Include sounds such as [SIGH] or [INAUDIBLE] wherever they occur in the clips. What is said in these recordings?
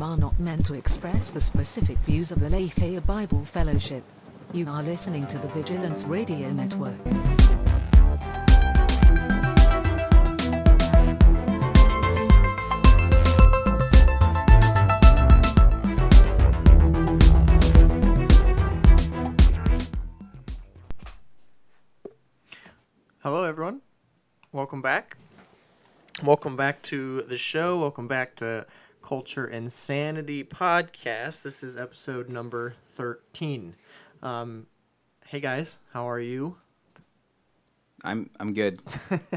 program are not meant to express the specific views of the Lafayette Bible Fellowship. You are listening to the Vigilance Radio Network. Hello, everyone. Welcome back. Welcome back to the show. Welcome back to Culture Insanity Podcast. This is episode number 13. Um, hey, guys. How are you? I'm I'm good.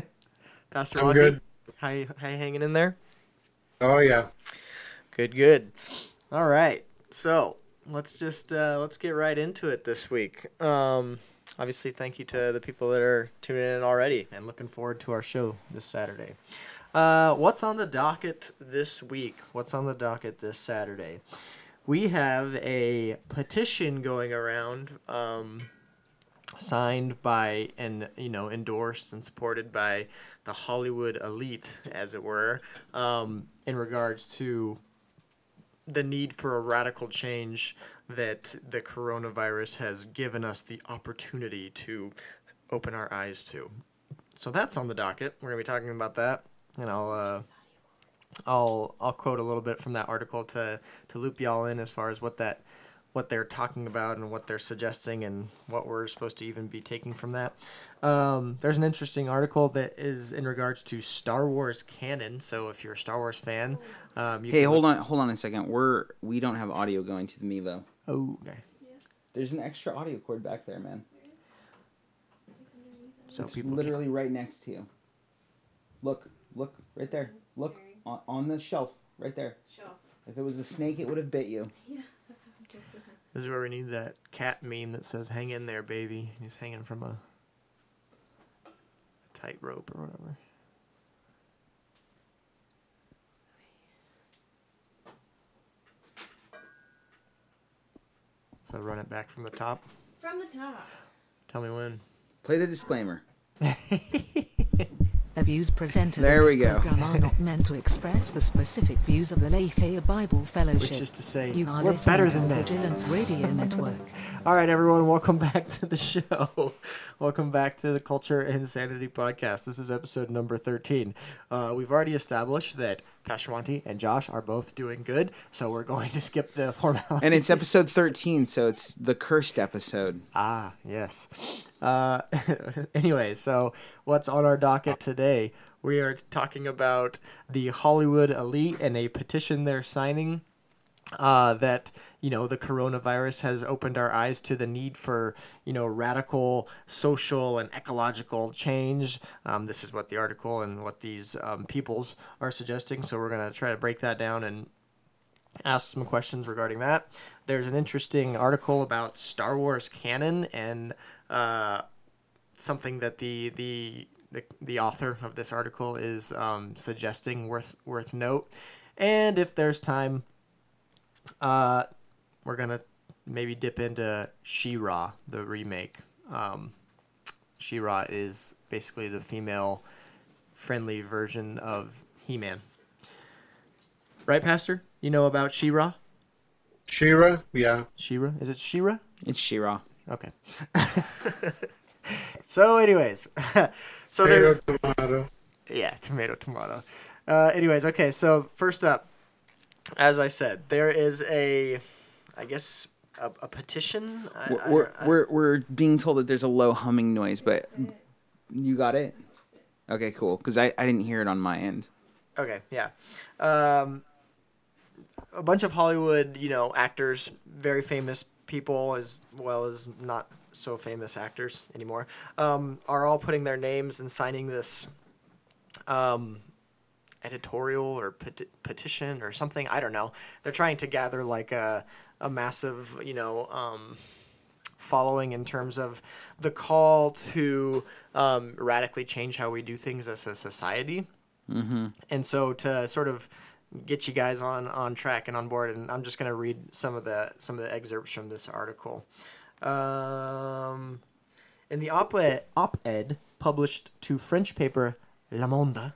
[LAUGHS] Pastor I'm Monty? good. How, you- how you hanging in there? Oh yeah. Good, good. All right. So let's just uh, let's get right into it this week. Um, obviously, thank you to the people that are tuning in already and looking forward to our show this Saturday. Uh, what's on the docket this week? What's on the docket this Saturday? We have a petition going around. Um, signed by and you know endorsed and supported by the Hollywood elite, as it were, um, in regards to the need for a radical change that the coronavirus has given us the opportunity to open our eyes to. So that's on the docket. We're gonna be talking about that, and I'll uh, I'll I'll quote a little bit from that article to to loop y'all in as far as what that what they're talking about and what they're suggesting and what we're supposed to even be taking from that. Um, there's an interesting article that is in regards to Star Wars canon. So if you're a Star Wars fan, um, you Hey, can hold on, hold on a second. We're we don't have audio going to the Mevo. Oh, okay. There's an extra audio cord back there, man. So It's people can- literally right next to you. Look, look right there. Look on, on the shelf, right there. Shelf. If it was a snake, it would have bit you. [LAUGHS] [LAUGHS] This is where we need that cat meme that says "Hang in there, baby." He's hanging from a, a tight rope or whatever. So run it back from the top. From the top. Tell me when. Play the disclaimer. [LAUGHS] The views presented There in we this go. program are not meant to express the specific views of the Lafayette Bible Fellowship. Which is to say, you are we're better than the this. Vigilance Radio [LAUGHS] Network. All right, everyone, welcome back to the show. [LAUGHS] welcome back to the Culture Insanity Podcast. This is episode number 13. Uh, we've already established that Monty and Josh are both doing good, so we're going to skip the [LAUGHS] formality. And it's episode 13, so it's the cursed episode. Ah, yes. Uh, [LAUGHS] anyway, so what's on our docket today? We are talking about the Hollywood elite and a petition they're signing uh, that you know the coronavirus has opened our eyes to the need for you know radical social and ecological change. Um, this is what the article and what these um, peoples are suggesting. So we're gonna try to break that down and ask some questions regarding that. There's an interesting article about Star Wars canon and uh, something that the, the the the author of this article is um, suggesting worth worth note. And if there's time, uh, we're gonna maybe dip into She-Ra, the remake. Um, She-Ra is basically the female friendly version of He-Man. Right, Pastor? You know about She-Ra? Shira, yeah. She-Ra? Is it She-Ra? It's Shira. Okay. [LAUGHS] so, anyways, [LAUGHS] so Tomato, there's tomato. yeah, tomato, tomato. Uh, anyways, okay. So first up, as I said, there is a, I guess, a, a petition. I, I We're, don't- I- we're, we're being told that there's a low humming noise, but you got it? Okay, cool. Because I, I didn't hear it on my end. Okay, yeah. Um, a bunch of Hollywood, you know, actors, very famous people, as well as not so famous actors anymore, um, are all putting their names and signing this um, editorial or peti- petition or something. I don't know. They're trying to gather like a, a massive, you know, um, following in terms of the call to um, radically change how we do things as a society. Mm-hmm. And so to sort of get you guys on on track and on board, and I'm just going to read some of the some of the excerpts from this article. Um, in the op-ed, op-ed published to French paper Le Monde,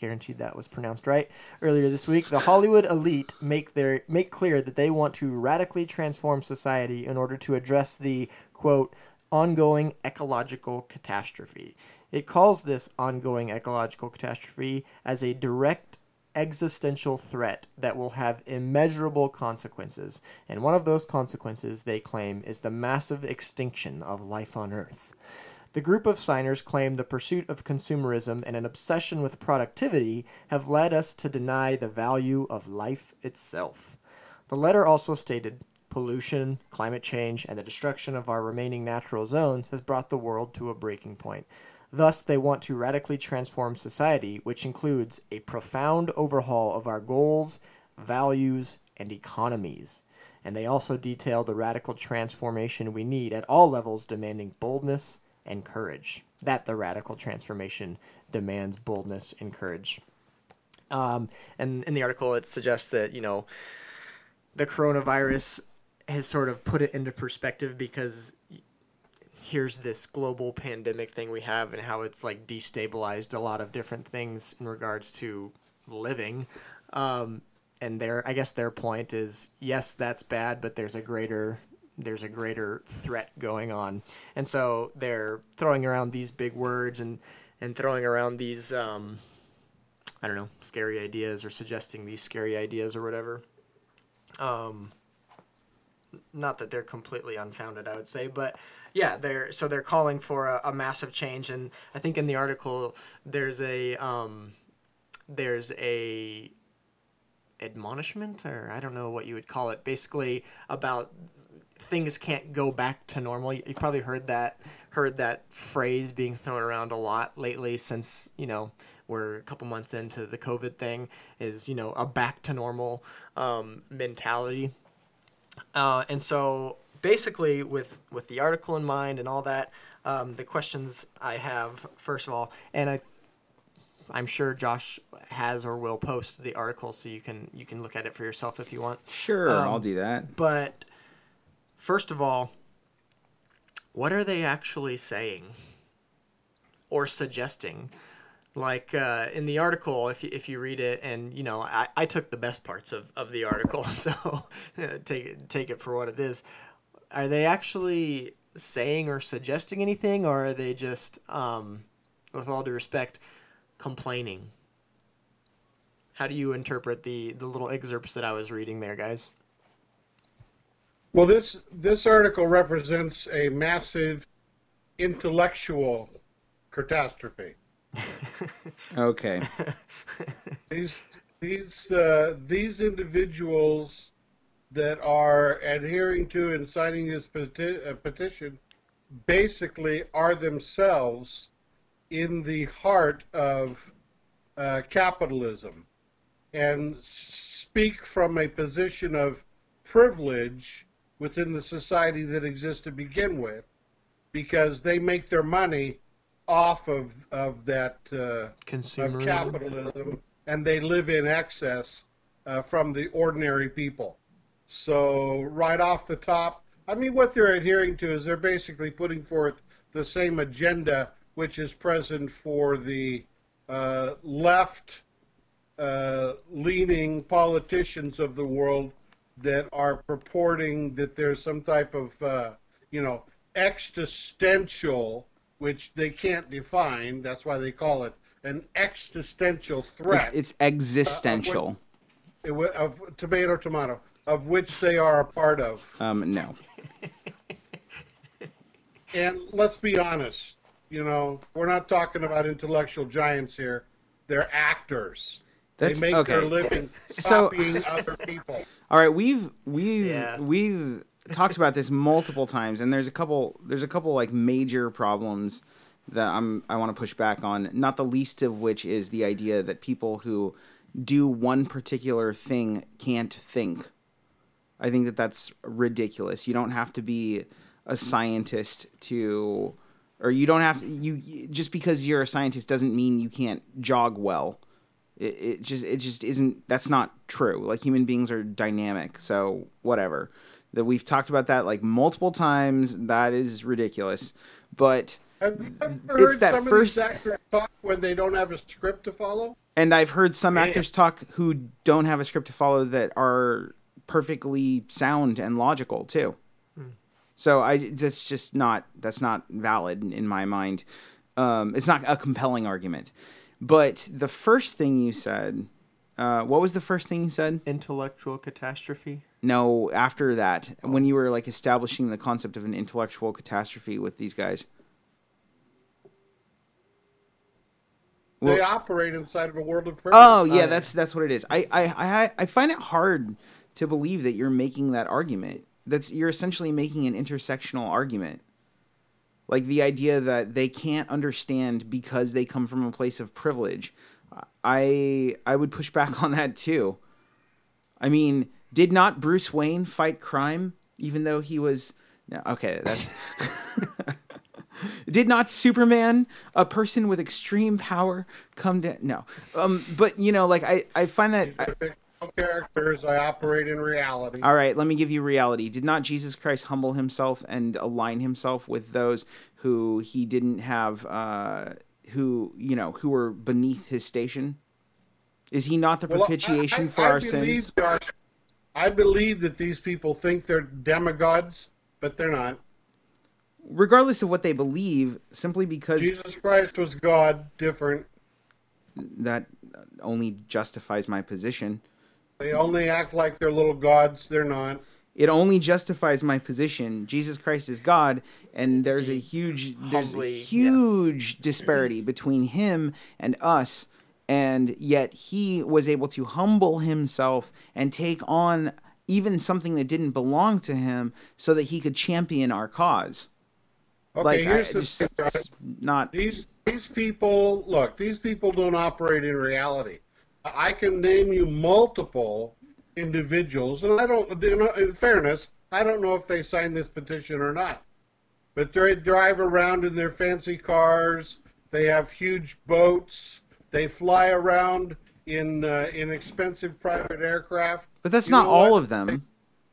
guaranteed that was pronounced right. Earlier this week, the Hollywood elite make their make clear that they want to radically transform society in order to address the quote ongoing ecological catastrophe. It calls this ongoing ecological catastrophe as a direct existential threat that will have immeasurable consequences. And one of those consequences, they claim, is the massive extinction of life on Earth. The group of signers claim the pursuit of consumerism and an obsession with productivity have led us to deny the value of life itself. The letter also stated pollution, climate change, and the destruction of our remaining natural zones has brought the world to a breaking point. Thus, they want to radically transform society, which includes a profound overhaul of our goals, values, and economies. And they also detail the radical transformation we need at all levels, demanding boldness and courage. That the radical transformation demands boldness and courage. Um, and in the article, it suggests that, you know, the coronavirus has sort of put it into perspective because here's this global pandemic thing we have and how it's like destabilized a lot of different things in regards to living. Um, and their, I guess their point is, yes, that's bad, but there's a greater, there's a greater threat going on. And so they're throwing around these big words and, and throwing around these, um, I don't know, scary ideas or suggesting these scary ideas or whatever. Um, not that they're completely unfounded, I would say, but yeah, they're so they're calling for a, a massive change, and I think in the article there's a um, there's a admonishment or I don't know what you would call it, basically about things can't go back to normal. You've probably heard that heard that phrase being thrown around a lot lately since you know we're a couple months into the COVID thing. Is you know a back to normal um, mentality uh, and so basically with with the article in mind and all that, um, the questions I have first of all, and I I'm sure Josh has or will post the article so you can you can look at it for yourself if you want. Sure, um, I'll do that. But first of all, what are they actually saying or suggesting? like uh, in the article if you, if you read it and you know I, I took the best parts of, of the article [LAUGHS] so take it take it for what it is. Are they actually saying or suggesting anything or are they just um, with all due respect complaining? How do you interpret the the little excerpts that I was reading there guys well this this article represents a massive intellectual catastrophe [LAUGHS] okay. [LAUGHS] These these uh, these individuals that are adhering to and signing this peti- uh, petition basically are themselves in the heart of uh, capitalism and speak from a position of privilege within the society that exists to begin with because they make their money off of of that uh, of capitalism, and they live in excess uh, from the ordinary people. So right off the top, I mean, what they're adhering to is they're basically putting forth the same agenda which is present for the uh, left uh, leaning politicians of the world that are purporting that there's some type of uh, you know existential which they can't define. That's why they call it an existential threat. It's, it's existential. Uh, of, which, of, tomato, tomato, of which they are a part of. Um, no. [LAUGHS] and let's be honest. You know, we're not talking about intellectual giants here. They're actors. That's, they make okay. their living [LAUGHS] copying so, other people. All right, we've we've yeah. we've talked about this multiple [LAUGHS] times, and there's a couple there's a couple like major problems that I'm I want to push back on. Not the least of which is the idea that people who do one particular thing can't think. I think that that's ridiculous. You don't have to be a scientist to or you don't have to you just because you're a scientist doesn't mean you can't jog well. It, it just it just isn't that's not true. Like human beings are dynamic, so whatever That we've talked about that like multiple times. That is ridiculous. But have you ever that some first... of these actors talk when they don't have a script to follow? And I've heard some yeah. actors talk who don't have a script to follow that are perfectly sound and logical too. Hmm. So I that's just not that's not valid in my mind. Um, it's not a compelling argument. But the first thing you said, uh, what was the first thing you said? Intellectual catastrophe. No, after that, oh. when you were like establishing the concept of an intellectual catastrophe with these guys. Well, they operate inside of a world of privilege. Oh yeah, that's that's what it is. I, I I I find it hard to believe that you're making that argument. That's you're essentially making an intersectional argument. Like the idea that they can't understand because they come from a place of privilege. I I would push back on that too. I mean, did not Bruce Wayne fight crime even though he was no, okay, that's [LAUGHS] Did not Superman, a person with extreme power, come down? No, um, but you know, like I, I find that. I, characters. I operate in reality. All right, let me give you reality. Did not Jesus Christ humble himself and align himself with those who he didn't have, uh, who you know, who were beneath his station? Is he not the propitiation well, I, I, for I our sins? Josh, I believe that these people think they're demigods, but they're not regardless of what they believe, simply because Jesus Christ was God, different. That only justifies my position. They only act like they're little gods. They're not. It only justifies my position. Jesus Christ is God, and there's a huge, there's a huge yeah. disparity between him and us, and yet he was able to humble himself and take on even something that didn't belong to him, so that he could champion our cause. Okay, like, here's I, the thing, not these these people. Look, these people don't operate in reality. I can name you multiple individuals, and I don't. know In fairness, I don't know if they signed this petition or not. But they drive around in their fancy cars. They have huge boats. They fly around in uh, in expensive private aircraft. But that's you not all what? of them.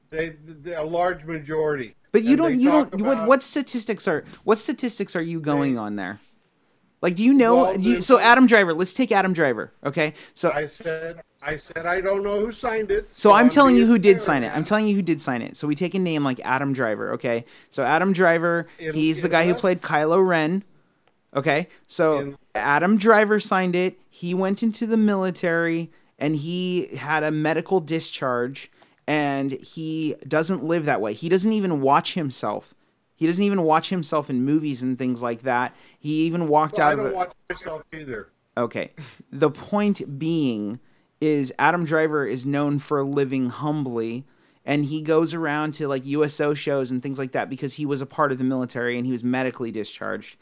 They, they, they, a large majority. But you don't. You don't. What, what statistics are? What statistics are you going they, on there? Like, do you know? Well, do you, so Adam Driver. Let's take Adam Driver. Okay. So I said. I said I don't know who signed it. So, so I'm, I'm telling you who did sign it. I'm telling you who did sign it. So we take a name like Adam Driver. Okay. So Adam Driver. In, he's in the guy who played Kylo Ren. Okay. So in, Adam Driver signed it. He went into the military and he had a medical discharge and he doesn't live that way. He doesn't even watch himself. He doesn't even watch himself in movies and things like that. He even walked well, out I don't of it. watch myself either. Okay. the point being is Adam Driver is known for living humbly and he goes around to like USO shows and things like that because he was a part of the military and he was medically discharged.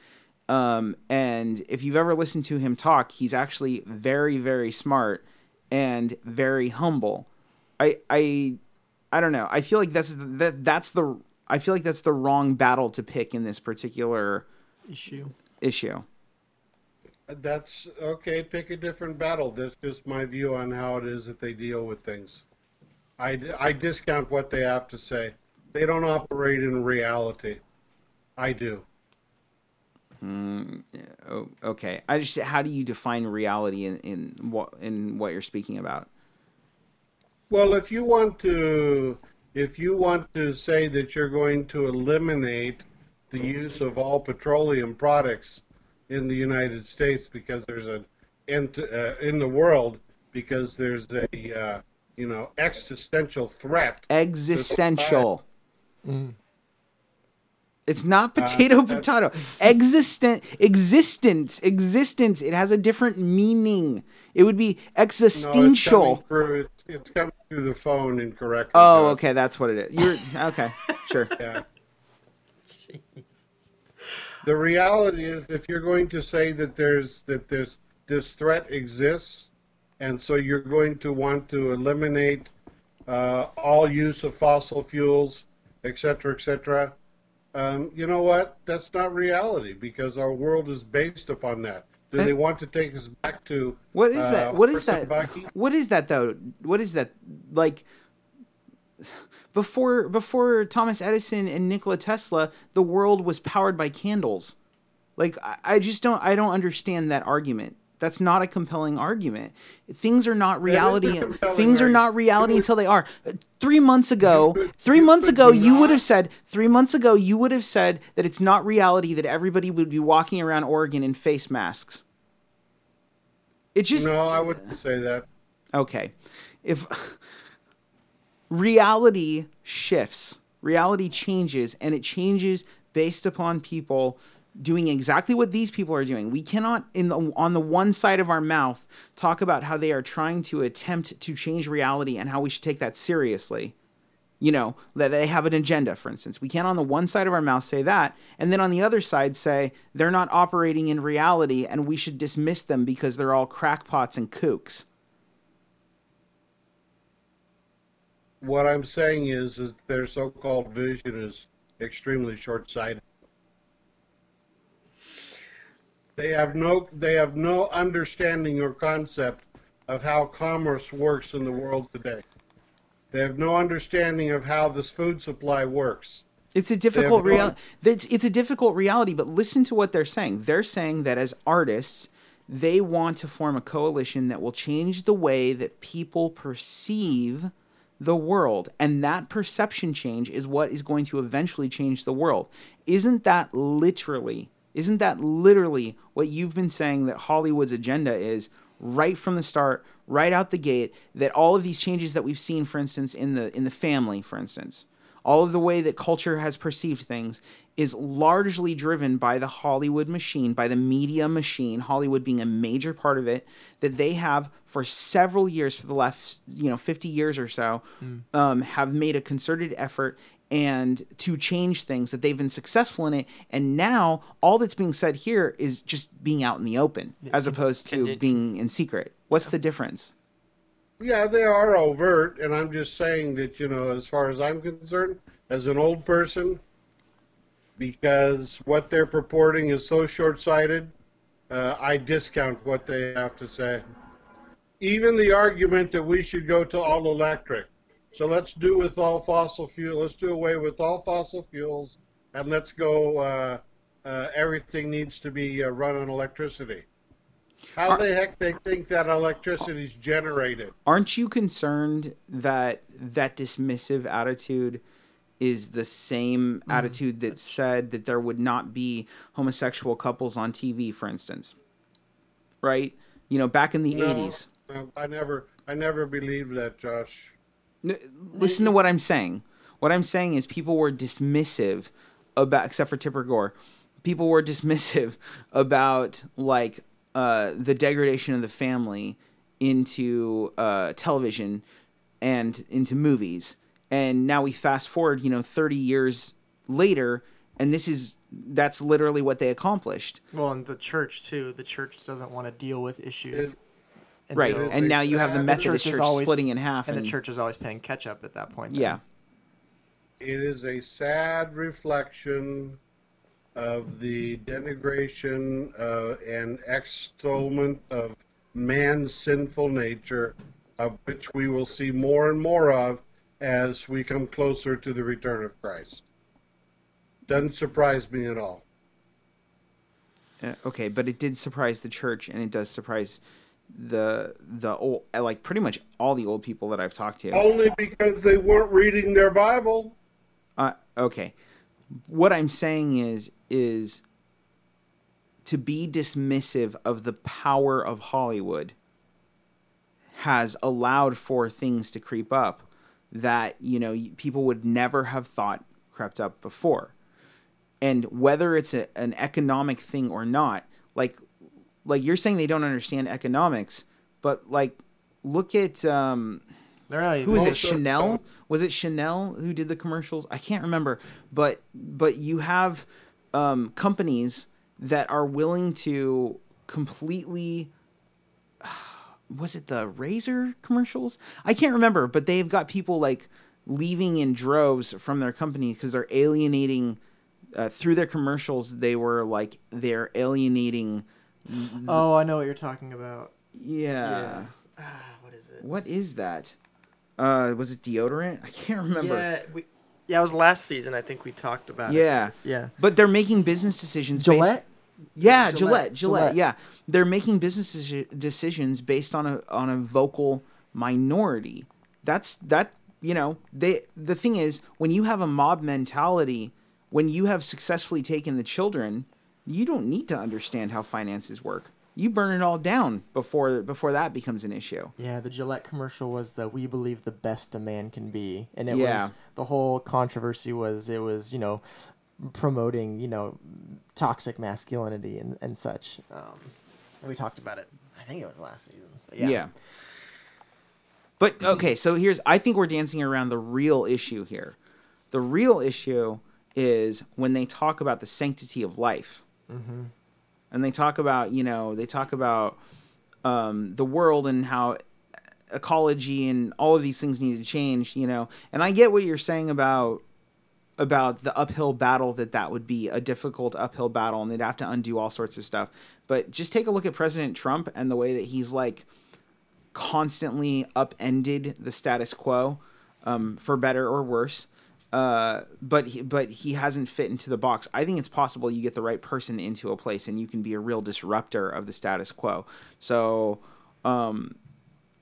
Um, and if you've ever listened to him talk, he's actually very, very smart and very humble. I I I don't know. I feel like that's that that's the I feel like that's the wrong battle to pick in this particular issue. Issue. That's okay. Pick a different battle. That's just my view on how it is that they deal with things. I, I discount what they have to say. They don't operate in reality. I do. Mm, okay. I just how do you define reality in, in what in what you're speaking about? Well, if you want to, if you want to say that you're going to eliminate the use of all petroleum products in the United States because there's an in, uh, in the world because there's a uh, you know existential threat. Existential. Mm. It's not uh, potato uh, potato. Existent existence existence. It has a different meaning. It would be existential. No, it's, coming through, it's, it's coming through the phone incorrectly. Oh, okay, that's what it is. You're okay. [LAUGHS] Sure. Yeah. Jeez. The reality is, if you're going to say that there's that there's this threat exists, and so you're going to want to eliminate uh, all use of fossil fuels, et cetera, et cetera um, you know what? That's not reality because our world is based upon that. Do they want to take us back to what is uh, that? What is that? What is that though? What is that like? before before Thomas Edison and Nikola Tesla, the world was powered by candles. Like I, I just don't I don't understand that argument. That's not a compelling argument. Things are not reality. Things are not reality until they are. Three months ago, three months ago, you would have said. Three months ago, you would have said that it's not reality that everybody would be walking around Oregon in face masks. It just no, I wouldn't say that. Okay, if reality shifts, reality changes, and it changes based upon people doing exactly what these people are doing. We cannot in the, on the one side of our mouth talk about how they are trying to attempt to change reality and how we should take that seriously. You know, that they have an agenda, for instance. We can't on the one side of our mouth say that and then on the other side say they're not operating in reality and we should dismiss them because they're all crackpots and kooks. What I'm saying is is their so-called vision is extremely short-sighted. They have no they have no understanding or concept of how commerce works in the world today. They have no understanding of how this food supply works. It's a difficult reality. It's, it's a difficult reality, but listen to what they're saying. They're saying that as artists, they want to form a coalition that will change the way that people perceive the world. And that perception change is what is going to eventually change the world. Isn't that literally isn't that literally what you've been saying that Hollywood's agenda is right from the start, right out the gate, that all of these changes that we've seen for instance in the in the family, for instance, all of the way that culture has perceived things is largely driven by the Hollywood machine, by the media machine, Hollywood being a major part of it, that they have for several years, for the last, you know, 50 years or so, mm. um, have made a concerted effort and to change things that they've been successful in it and now all that's being said here is just being out in the open as opposed to being in secret what's the difference yeah they are overt and i'm just saying that you know as far as i'm concerned as an old person because what they're purporting is so short-sighted uh, i discount what they have to say even the argument that we should go to all electric so let's do with all fossil fuel. Let's do away with all fossil fuels, and let's go. Uh, uh, everything needs to be uh, run on electricity. How Are, the heck they think that electricity is generated? Aren't you concerned that that dismissive attitude is the same mm, attitude that said that there would not be homosexual couples on TV, for instance? Right? You know, back in the no, 80s. No, I never, I never believed that, Josh listen to what I'm saying. What I'm saying is people were dismissive about, except for Tipper Gore, people were dismissive about like uh, the degradation of the family into uh, television and into movies. And now we fast forward, you know, 30 years later, and this is that's literally what they accomplished. Well, and the church too. The church doesn't want to deal with issues. It, and right, so and now you have the Methodist church, church always, splitting in half, and, and, the church is always paying catch up at that point. Then. Yeah, it is a sad reflection of the denigration uh, and extolment of man's sinful nature, of which we will see more and more of as we come closer to the return of Christ. Doesn't surprise me at all. Uh, okay, but it did surprise the church, and it does surprise the the old like pretty much all the old people that I've talked to. Only because they weren't reading their Bible. Uh, okay. What I'm saying is is to be dismissive of the power of Hollywood has allowed for things to creep up that you know people would never have thought crept up before. And whether it's a, an economic thing or not, like like you're saying they don't understand economics, but like look at um they're not who is it Chanel? Was it Chanel who did the commercials? I can't remember, but but you have um, companies that are willing to completely [SIGHS] was it the razor commercials? I can't remember, but they've got people like leaving in droves from their company because they're alienating uh, through their commercials. They were like they're alienating Oh, I know what you're talking about. Yeah. yeah. Ah, [SIGHS] what is it? What is that? Uh, was it deodorant? I can't remember. Yeah, we, yeah, it was last season. I think we talked about Yeah. it. Yeah. yeah. But they're making business decisions. Gillette? Based, yeah, Gillette, Gillette, Gillette, Gillette. Yeah, they're making business decisions based on a on a vocal minority. That's that. You know, they. The thing is, when you have a mob mentality, when you have successfully taken the children, you don't need to understand how finances work. You burn it all down before before that becomes an issue. Yeah, the Gillette commercial was the "We believe the best a man can be," and it Yeah. was the whole controversy was it was you know promoting you know toxic masculinity and and such. Um, and we talked about it. I think it was last season. But yeah. Yeah. But okay, so here's I think we're dancing around the real issue here. The real issue is when they talk about the sanctity of life. And they talk about, you know, they talk about um, the world and how ecology and all of these things need to change, you know. And I get what you're saying about about the uphill battle that that would be a difficult uphill battle and they'd have to undo all sorts of stuff. But just take a look at President Trump and the way that he's like constantly upended the status quo um, for better or worse. Uh, but he, but he hasn't fit into the box. I think it's possible you get the right person into a place and you can be a real disruptor of the status quo. So, um,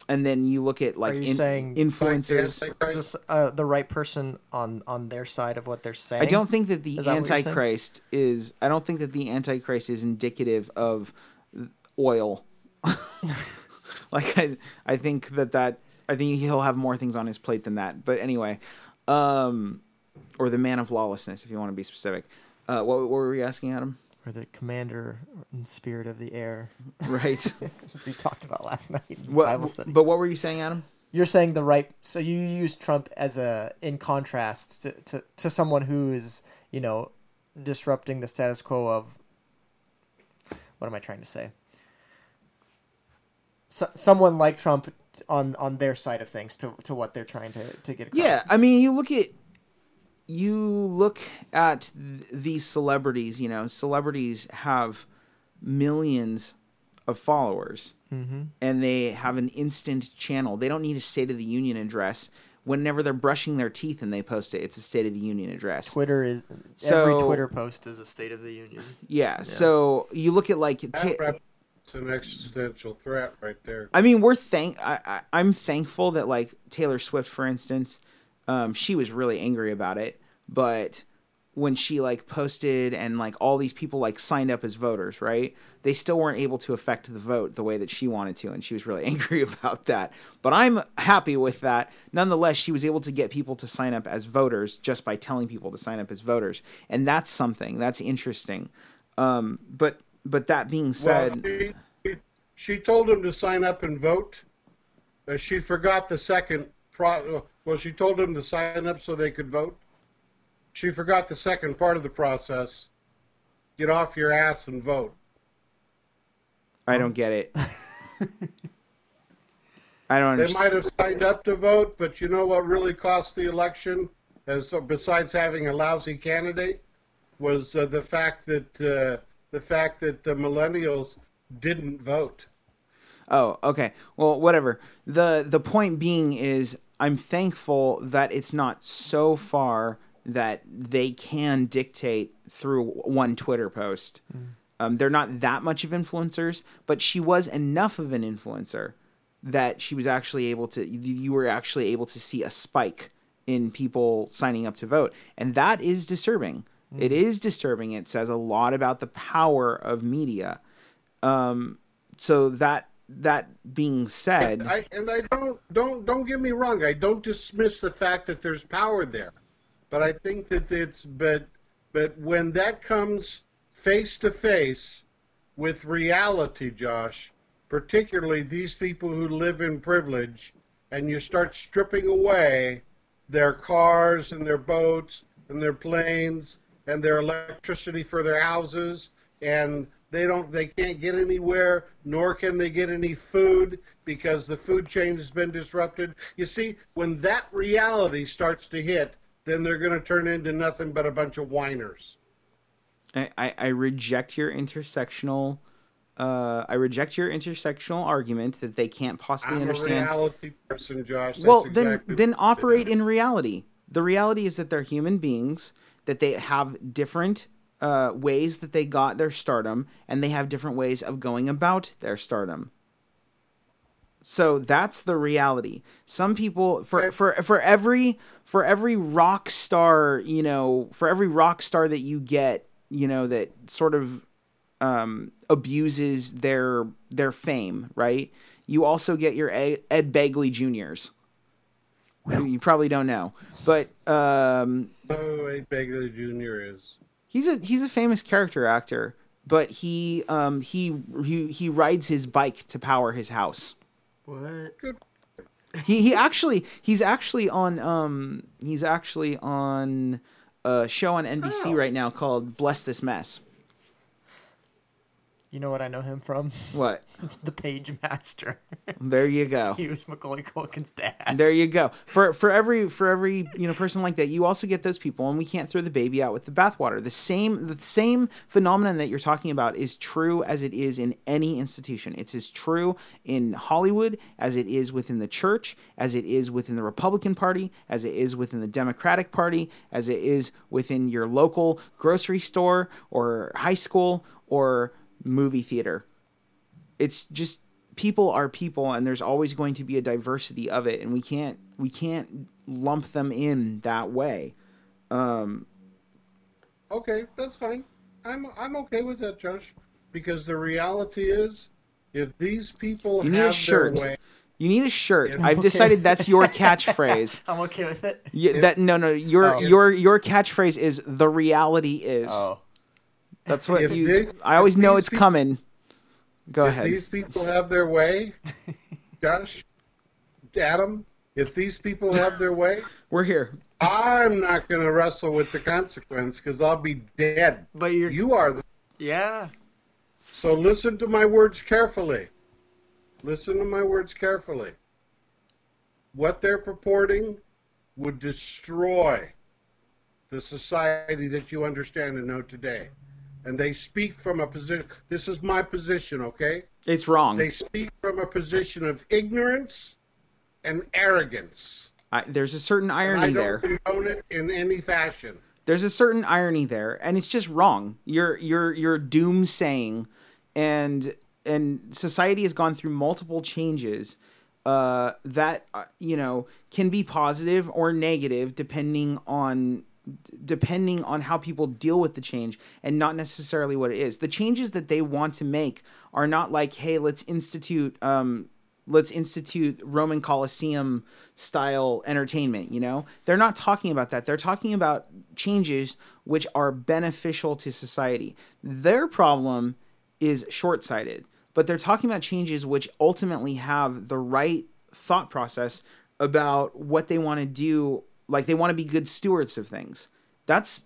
and then you look at like Are you in- saying- influencers. This, uh, the right person on on their side of what they're saying. I don't think that the Is that what you're saying? Antichrist is. I don't think that the Antichrist is indicative of oil. [LAUGHS] like I, I think that that I think he'll have more things on his plate than that. But anyway, um, or the man of lawlessness, if you want to be specific. Uh, what, what were we asking, Adam? or the commander in spirit of the air, Right. [LAUGHS] we talked about last night what, Bible study. but what were you saying, Adam? You're saying the right. So you use Trump as a in contrast to, to, to someone who is you know disrupting the status quo of. What am I trying to say? So, someone like Trump on on their side of things to, to what they're trying to, to get across. Yeah, I mean, you look at you look at th- these celebrities. You know, celebrities have millions of followers, and they have an instant channel. They don't need a State of the Union address. Whenever they're brushing their teeth and they post it, it's a State of the Union address. Twitter is so, every Twitter post is a State of the Union. [LAUGHS] Yeah, so you look at like. That ta- represents an existential threat right there. I mean, we're thank. I, I I'm thankful that like Taylor Swift, for instance, um, she was really angry about it, but when she like posted and like all these people like signed up as voters, right? They still weren't able to affect the vote the way that she wanted to, and she was really [LAUGHS] angry about that. But I'm happy with that. Nonetheless, she was able to get people to sign up as voters just by telling people to sign up as voters, and that's something that's interesting. Um, but but that being Well, said, she, she told him to sign up and vote. Uh, she forgot the second pro. Well, she told him to sign up so they could vote. She forgot the second part of the process. Get off your ass and vote. I don't get it. I don't They understand. might have signed up to vote, but you know what really cost the election, as besides having a lousy candidate, was uh, the fact that uh, the fact that the millennials didn't vote. Oh, okay. Well, whatever. The the point being is I'm thankful that it's not so far that they can dictate through one Twitter post. Um, they're not that much of influencers, but she was enough of an influencer that she was actually able to you were actually able to see a spike in people signing up to vote. And that is disturbing. It is disturbing. It says a lot about the power of media. Um, so that that being said, I, and I don't don't don't get me wrong. I don't dismiss the fact that there's power there, but I think that it's but but when that comes face to face with reality, Josh, particularly these people who live in privilege, and you start stripping away their cars and their boats and their planes and their electricity for their houses and they don't they can't get anywhere nor can they get any food because the food chain has been disrupted. You see when that reality starts to hit then they're going to turn into nothing but a bunch of whiners I, I, I reject your intersectional uh, I reject your intersectional argument that they can't possibly I'm understand. a reality person, Josh. That's well, exactly then then operate in reality. The reality is that they're human beings, that they have different uh, ways that they got their stardom, and they have different ways of going about their stardom. So that's the reality. Some people for for for every for every rock star, you know, for every rock star that you get, you know, that sort of um, abuses their their fame, right? You also get your Ed, Ed Begley Juniors. who you probably don't know, but um, Oh, Ed Begley Jr. is. he's a he's a famous character actor. But he um, he he he rides his bike to power his house. What? Good. he he actually he's actually on um he's actually on a show on NBC Oh. right now called Bless This Mess. You know what I know him from? What? [LAUGHS] the Pagemaster. There you go. [LAUGHS] he was Macaulay Culkin's dad. There you go. For for every for every you know person like that, you also get those people, and we can't throw the baby out with the bathwater. The same the same phenomenon that you're talking about is true as it is in any institution. It's as true in Hollywood as it is within the church, as it is within the Republican Party, as it is within the Democratic Party, as it is within your local grocery store or high school or movie theater it's just people are people and there's always going to be a diversity of it and we can't we can't lump them in that way um Okay, that's fine. I'm I'm okay with that, Josh, because the reality is, if these people You need a shirt. their way, you need a shirt Yeah. i've Okay. [LAUGHS] decided that's your [LAUGHS] catchphrase I'm okay with it. you, that no no your Oh. your your catchphrase is the reality is Oh. That's what If you these- i always know it's peop- coming go ahead. if ahead these people have their way, [LAUGHS] Josh, Adam, if these people have their way, we're here I'm not going to wrestle with the consequence because I'll be dead. But you're. You are. The, yeah. so listen to my words carefully. Listen to my words carefully. What they're purporting would destroy the society that you understand and know today. And they speak from a position. This is my position, okay? it's wrong They speak from a position of ignorance and arrogance. I, there's a certain irony And I don't there condone it in any fashion. there's a certain irony there and it's just wrong you're you're you're doom saying and and society has gone through multiple changes uh that uh, you know can be positive or negative depending on depending on how people deal with the change and not necessarily what it is the changes that they want to make are not like hey let's institute um let's institute Roman Colosseum style entertainment, you know? They're not talking about that. They're talking about changes which are beneficial to society. Their problem is short-sighted, but they're talking about changes which ultimately have the right thought process about what they want to do, like they want to be good stewards of things. That's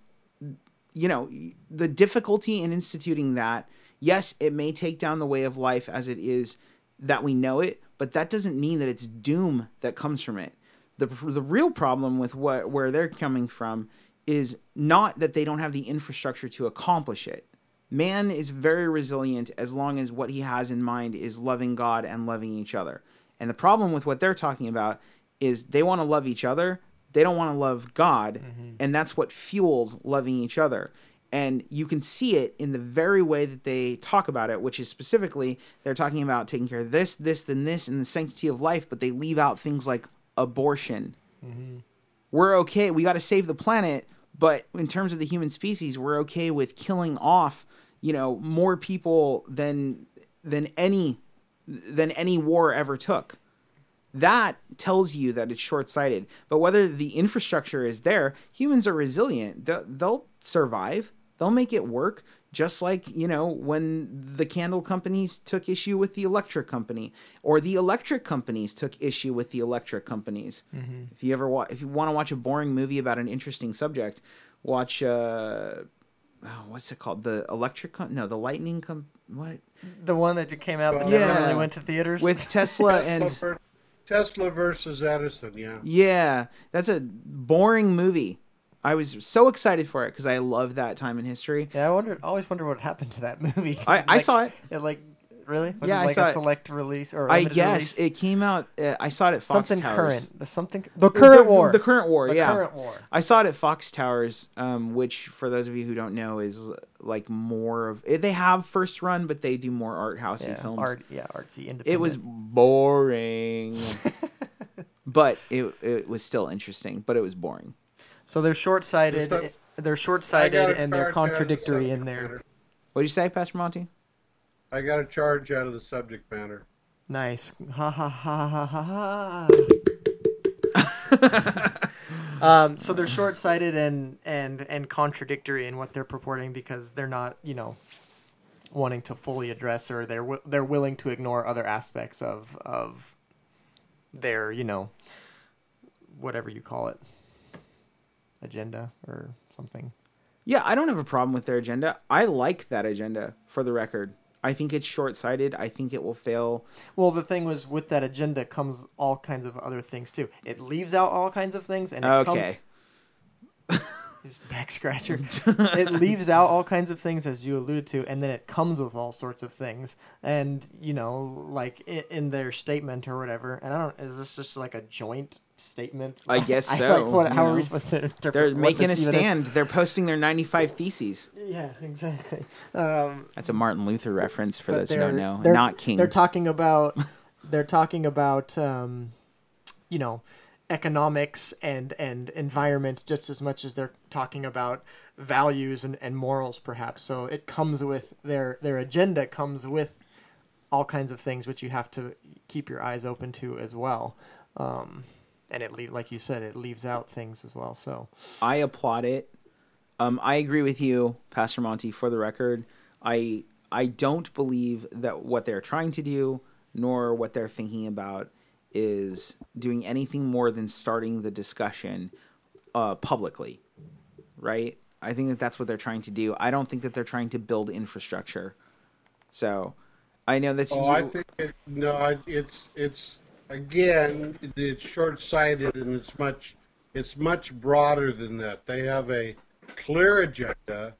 you know, the difficulty in instituting that, yes, it may take down the way of life as it is that we know it, but that doesn't mean that it's doom that comes from it. The the real problem with what where they're coming from is not that they don't have the infrastructure to accomplish it. Man is very resilient as long as what he has in mind is loving God and loving each other. And the problem with what they're talking about is they want to love each other, they don't want to love God, mm-hmm. and that's what fuels loving each other. And you can see it in the very way that they talk about it, which is specifically they're talking about taking care of this, this, and this, and the sanctity of life, but they leave out things like abortion. Mm-hmm. We're okay. We got to save the planet, but in terms of the human species, we're okay with killing off, you know, more people than than any than any war ever took that tells you that it's short-sighted. But whether the infrastructure is there humans are resilient. They'll, they'll survive. They'll make it work just like you know when the candle companies took issue with the electric company or the electric companies took issue with the electric companies. If you ever wa- if you want to watch a boring movie about an interesting subject watch uh oh, what's it called? The electric com- no the lightning com- what? The one that came out that Yeah. never really went to theaters. with tesla [LAUGHS] and Tesla, versus Edison, yeah. Yeah, that's a boring movie. I was so excited for it because I love that time in history. yeah, I wonder. Always wonder what happened to that movie. I, it, I saw it. It like Really? Was Yeah, it I like saw a it. select release or I guess release? it came out. Uh, I saw it at Fox something Towers. current. The something the current the, war. The current war. The yeah. current war. I saw it at Fox Towers, um, which for those of you who don't know is like more of eh, they have first run, but they do more art housey Yeah, films. art, yeah, artsy, independent. It was boring, [LAUGHS] but it it was still interesting. But it was boring. so they're short-sighted. They're short-sighted and they're charge out of the contradictory in subject their. What did you say, Pastor Monty? I got a charge out of the subject matter. nice. Ha ha ha ha ha ha. [LAUGHS] um, so they're short-sighted and and and contradictory in what they're purporting because they're not, you know, wanting to fully address or they're wi- they're willing to ignore other aspects of of their, you know, whatever you call it, agenda or something. Yeah, I don't have a problem with their agenda. I like that agenda. For the record, I think it's short-sighted. I think it will fail. Well, the thing was, with that agenda comes all kinds of other things too. It leaves out all kinds of things, and it comes Okay. [LAUGHS] Just back scratcher. it leaves out all kinds of things as you alluded to, and then it comes with all sorts of things. And you know, like in, in their statement or whatever. And I don't. Is this just like a joint statement? I guess [LAUGHS] I- so, like, what, how are we supposed to interpret? They're making a even is? stand. They're posting their 95 theses. Yeah, exactly. Um, That's a Martin Luther reference for those who don't know. Not King. They're talking about [LAUGHS] they're talking about um, you know economics and and environment just as much as they're talking about values and, and morals perhaps. So it comes with their their agenda comes with all kinds of things which you have to keep your eyes open to as well. Um, and it leave like you said, it leaves out things as well. So I applaud it. Um, I agree with you, Pastor Monty. For the record, I I don't believe that what they're trying to do, nor what they're thinking about, is doing anything more than starting the discussion uh, publicly. Right? I think that that's what they're trying to do. I don't think that they're trying to build infrastructure. So, I know that's Oh, you. I think it, no, I- it's it's again, it's short-sighted and it's much it's much broader than that. They have a clear agenda,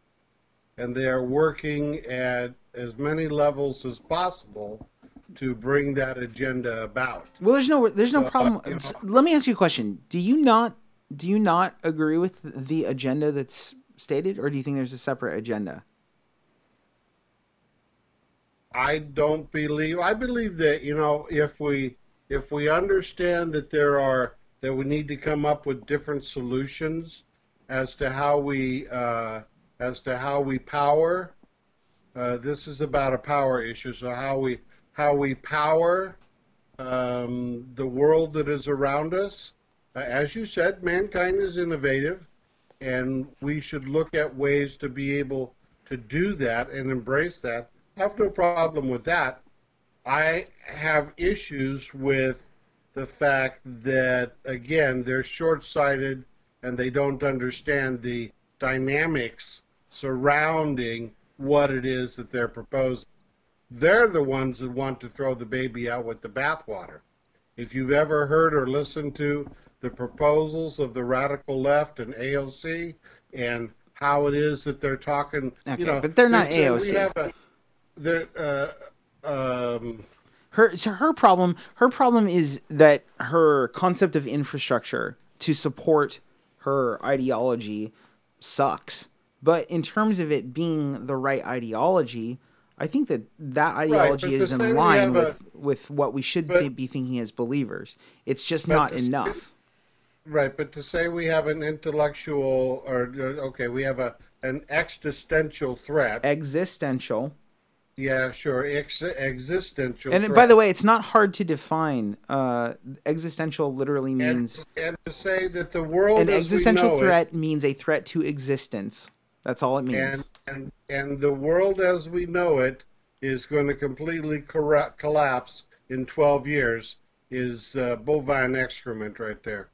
and they are working at as many levels as possible to bring that agenda about. Well, there's no there's no So, problem. you know- Let me ask you a question. Do you not do you not agree with the agenda that's stated, or do you think there's a separate agenda? I don't believe. I believe that you know if we if we understand that there are that we need to come up with different solutions as to how we uh, as to how we power. Uh, this is about a power issue. So how we how we power um, the world that is around us. Uh, as you said, mankind is innovative, and we should look at ways to be able to do that and embrace that. I have no problem with that. I have issues with the fact that, again, they're short sighted and they don't understand the dynamics surrounding what it is that they're proposing. They're the ones that want to throw the baby out with the bathwater. If you've ever heard or listened to the proposals of the radical left and AOC and how it is that they're talking, Okay, you know, but they're not AOC. A, they're, uh, um, Her so her problem her problem is that her concept of infrastructure to support her ideology sucks. But in terms of it being the right ideology, I think that that ideology but is in line have a- with with what we should but- be, thinking as believers. It's just not say- enough. Right, but to say we have an intellectual, or uh, okay, we have a an existential threat. Existential. Yeah, sure, ex- existential. And threat. by the way, it's not hard to define. Uh, existential literally means and to say that the world an existential threat means a threat to existence. That's all it it, means. and and and the world as we know it is going to completely collapse in 12 years. Is uh, bovine excrement right there?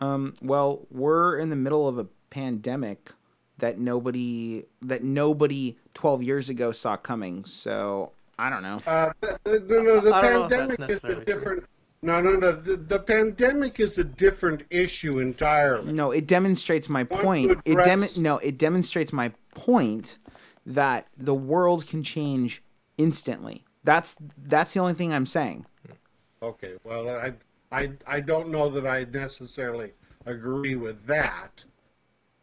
Um, well, we're in the middle of a pandemic that nobody that nobody 12 years ago saw coming. So I don't know. Uh, the, the, no, no, the I know pandemic is a necessarily true. different. No, no, no. The, the pandemic is a different issue entirely. No, it demonstrates my Want point. to It dem- no, it demonstrates my point that the world can change instantly. That's that's the only thing I'm saying. Okay, well, I I I don't know that I necessarily agree with that.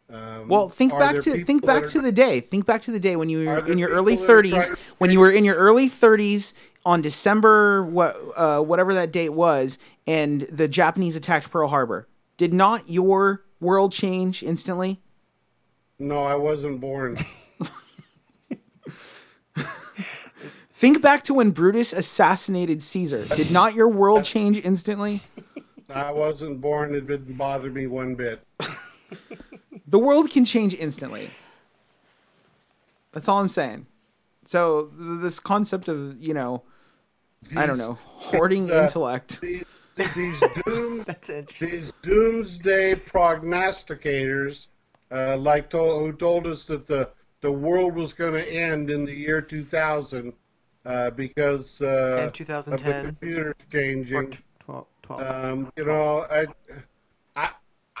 Um, well, think back to think back are, to the day. Think back to the day when you were in your early 30s. When you were in your early 30s on December what uh, whatever that date was, and the Japanese attacked Pearl Harbor. Did not your world change instantly? No, I wasn't born. [LAUGHS] Think back to when Brutus assassinated Caesar. Did not your world change instantly? I wasn't born. It didn't bother me one bit. [LAUGHS] the world can change instantly. That's all I'm saying. So this concept of you know, these, I don't know, hoarding [LAUGHS] uh, intellect. These, these, [LAUGHS] doom, these doomsday prognosticators, uh, like to, who told us that the the world was going to end in the year 2000 uh, because uh, and 2010 of the computers changing. 12, 12, um, you know, I, I,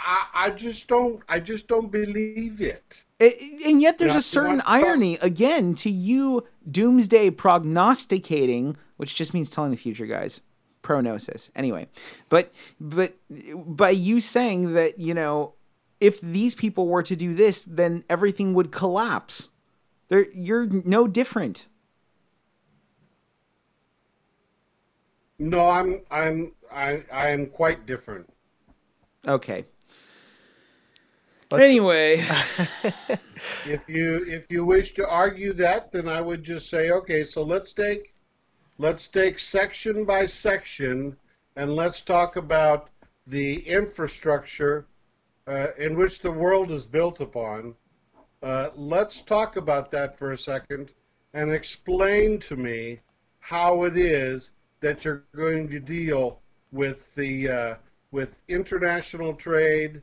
I, just don't, I just don't believe it. and yet, there's a certain irony again to you doomsday prognosticating, which just means telling the future, guys. Prognosis, anyway. But, but by you saying that, you know, if these people were to do this, then everything would collapse. They're, you're no different. No, I'm I'm I I am quite different. Okay. Let's... Anyway, [LAUGHS] if you if you wish to argue that, then I would just say, okay, so let's take let's take section by section and let's talk about the infrastructure uh, in which the world is built upon. Uh, let's talk about that for a second and explain to me how it is that you're going to deal with the uh, with international trade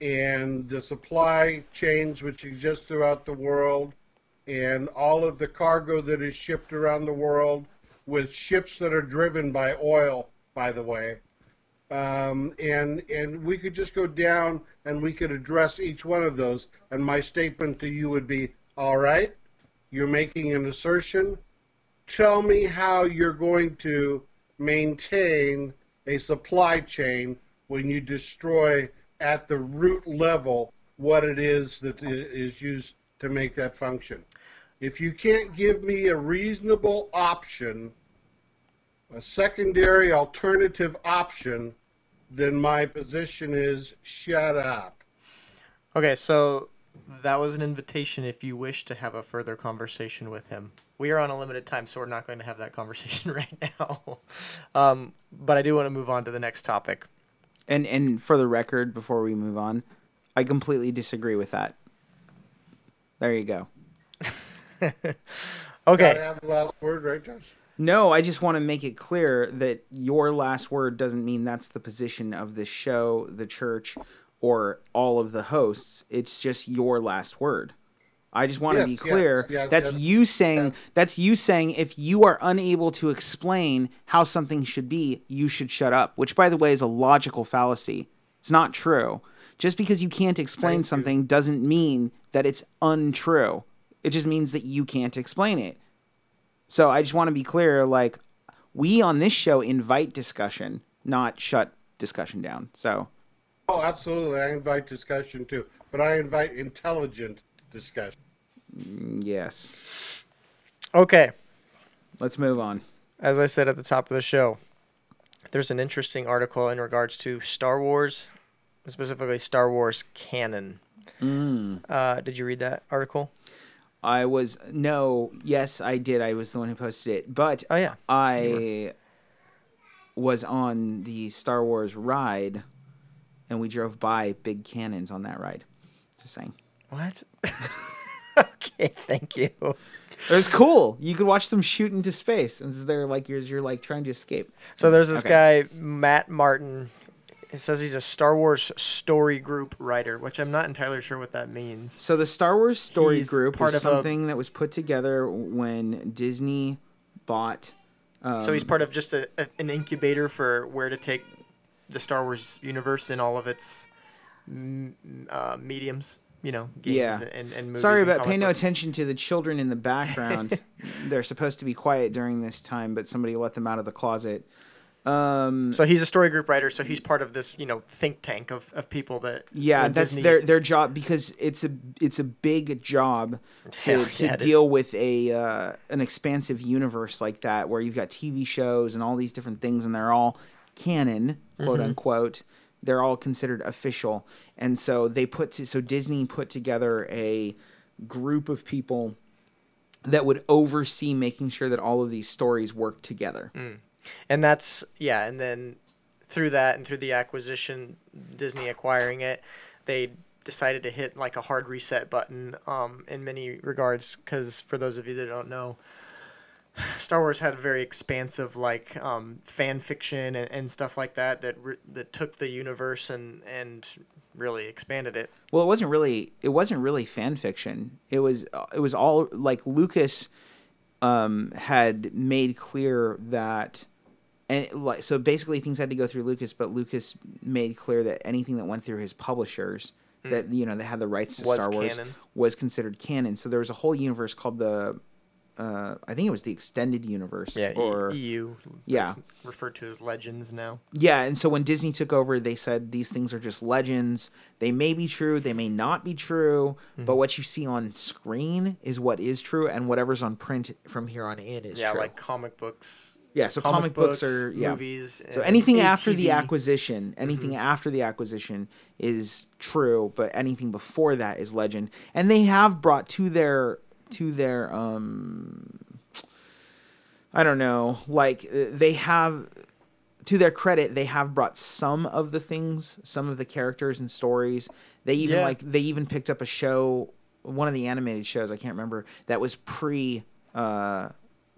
and the supply chains which exist throughout the world and all of the cargo that is shipped around the world with ships that are driven by oil by the way. Um, and and we could just go down and we could address each one of those. And my statement to you would be all right you're making an assertion. Tell me how you're going to maintain a supply chain when you destroy at the root level what it is that is used to make that function. If you can't give me a reasonable option, a secondary alternative option, then my position is shut up. Okay, so that was an invitation if you wish to have a further conversation with him. We are on a limited time, so we're not going to have that conversation [LAUGHS] right now. Um, but I do want to move on to the next topic. And and for the record, before we move on, I completely disagree with that. There you go. [LAUGHS] okay. have the last word, right, Josh? No, I just want to make it clear that your last word doesn't mean that's the position of the show, the church, or all of the hosts. It's just your last word. I just want yes, to be clear. Yes, yes, that's you saying that's you saying if you are unable to explain how something should be, you should shut up, which by the way is a logical fallacy. It's not true. Just because you can't explain Thank something you. doesn't mean that it's untrue. It just means that you can't explain it. So I just want to be clear like we on this show invite discussion, not shut discussion down. So Oh, absolutely. I invite discussion too, but I invite intelligent discussion. Mm, yes. Okay. Let's move on. As I said at the top of the show, there's an interesting article in regards to Star Wars, specifically Star Wars canon. Mm. Uh, did you read that article? I was no, yes, I did. I was the one who posted it, but oh yeah, I was on the Star Wars ride and we drove by big cannons on that ride. Just saying. What? [LAUGHS] [LAUGHS] okay, thank you. It was cool. You could watch them shoot into space, and they're like you're you're like trying to escape. So there's this okay. guy Matt Martin. It says he's a Star Wars story group writer, which I'm not entirely sure what that means. So the Star Wars story he's group part of something a... that was put together when Disney bought. Um, so he's part of just a, a, an incubator for where to take the Star Wars universe in all of its uh, mediums, you know games Yeah. and, and movies. Sorry comic pay no books. attention to the children in the background. [LAUGHS] They're supposed to be quiet during this time, but somebody let them out of the closet. Um, So he's a story group writer. So he's part of this, you know, think tank of, of people that. yeah, that's Disney- their their job because it's a it's a big job to, [LAUGHS] to yeah, deal is. with a uh, an expansive universe like that where you've got TV shows and all these different things and they're all canon, quote Mm-hmm. unquote. They're all considered official, and so they put to, so Disney put together a group of people that would oversee making sure that all of these stories work together. Mm. and that's yeah and then through that and through the acquisition disney acquiring it they decided to hit like a hard reset button um, in many regards because for those of you that don't know star wars had a very expansive like um, fan fiction and, and stuff like that that re- that took the universe and and really expanded it Well, it wasn't really it wasn't really fan fiction. It was it was all like Lucas um, had made clear that and like so basically things had to go through Lucas, but Lucas made clear that anything that went through his publishers that you know that had the rights to Hmm. Was Star Wars canon. was considered canon. So there was a whole universe called the uh, I think it was the extended universe yeah or eu Yeah. Referred to as legends now yeah, and so when Disney took over, they said these things are just legends. They may be true, they may not be true, Mm-hmm. but what you see on screen is what is true, and whatever's on print from here on in is yeah true. like comic books yeah, so comic, books, are yeah. movies So anything after the acquisition, anything Mm-hmm. after the acquisition is true, but anything before that is legend. And they have brought to their to their um I don't know, like uh, they have to their credit, they have brought some of the things, some of the characters and stories. They even Yeah. like they even picked up a show, one of the animated shows I can't remember that was pre, uh,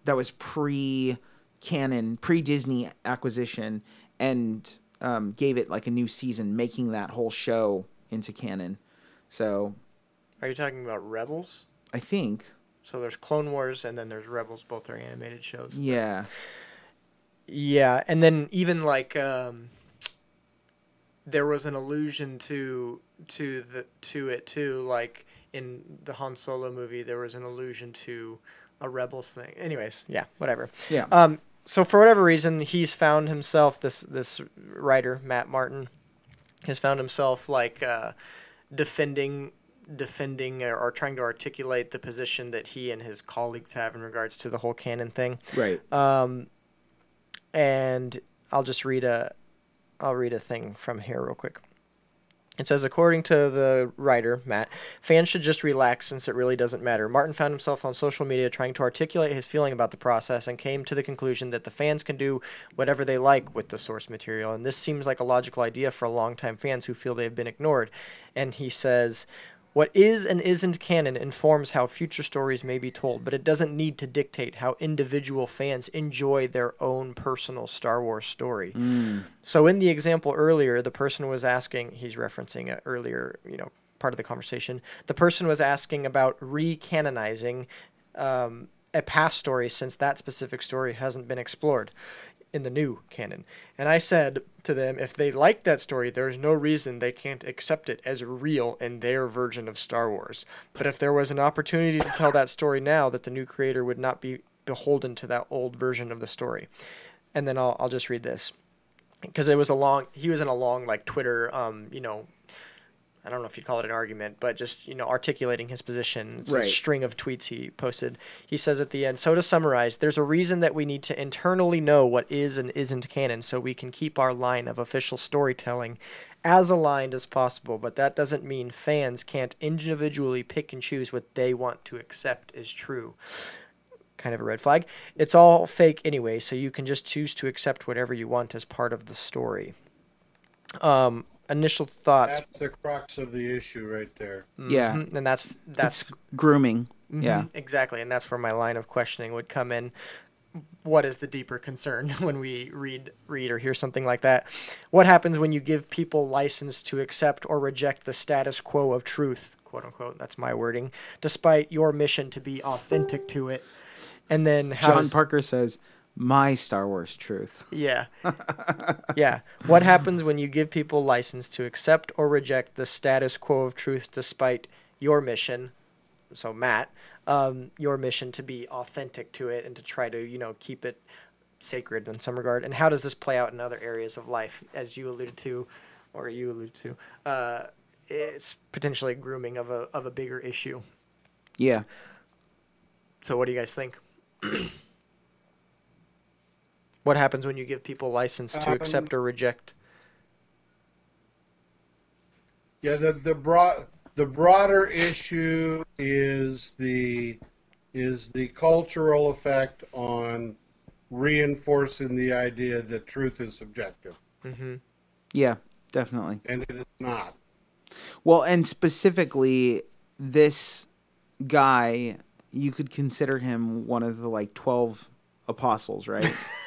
that was pre canon, pre Disney acquisition, and um, gave it like a new season, making that whole show into canon. So Are you talking about Rebels? I think, So there's Clone Wars and then there's Rebels. Both are animated shows. yeah, Yeah, and then even like um, there was an allusion to to the to it too. Like in the Han Solo movie, there was an allusion to a Rebels thing. Anyways, yeah, whatever. yeah, Um, so for whatever reason, he's found himself this this writer Matt Martin has found himself like uh, defending defending or, or trying to articulate the position that he and his colleagues have in regards to the whole canon thing. right. Um, and I'll just read a I'll read a thing from here real quick. It says, according to the writer, Matt, fans should just relax since it really doesn't matter. Martin found himself on social media trying to articulate his feeling about the process and came to the conclusion that the fans can do whatever they like with the source material. And this seems like a logical idea for longtime fans who feel they have been ignored. And he says, what is and isn't canon informs how future stories may be told, but it doesn't need to dictate how individual fans enjoy their own personal Star Wars story. So in the example earlier, the person was asking, he's referencing it earlier, you know, part of the conversation. The person was asking about recanonizing um, a past story since that specific story hasn't been explored in the new canon. And I said to them, if they like that story, there's no reason they can't accept it as real in their version of Star Wars. But if there was an opportunity to tell that story now, that the new creator would not be beholden to that old version of the story. And then I'll, I'll just read this because it was a long he was in a long like twitter um you know i don't know if you'd call it an argument but just you know articulating his position it's Right. a string of tweets he posted he says at the end so to summarize there's a reason that we need to internally know what is and isn't canon so we can keep our line of official storytelling as aligned as possible but that doesn't mean fans can't individually pick and choose what they want to accept as true kind of a red flag. It's all fake anyway, so you can just choose to accept whatever you want as part of the story. Um, initial thoughts, That's the crux of the issue right there. Yeah, Mhm, and that's that's it's grooming. mhm, Yeah, exactly, and that's where my line of questioning would come in. What is the deeper concern [LAUGHS] when we read read or hear something like that? What happens when you give people license to accept or reject the status quo of truth, quote unquote? That's my wording, despite your mission to be authentic to it. And then how John does, Parker says, my Star Wars truth. Yeah. [LAUGHS] yeah. What happens when you give people license to accept or reject the status quo of truth despite your mission? So, Matt, um, your mission to be authentic to it and to try to, you know, keep it sacred in some regard. And how does this play out in other areas of life, as you alluded to, or you alluded to? Uh, it's potentially grooming of a of a bigger issue. Yeah. So, what do you guys think? [CLEARS THROAT] What happens when you give people license to um, accept or reject? Yeah, the the broad the broader issue is the is the cultural effect on reinforcing the idea that truth is subjective. Mm-hmm. Yeah, definitely. And it is not. Well, and specifically, this guy, you could consider him one of the like twelve apostles, right? [LAUGHS]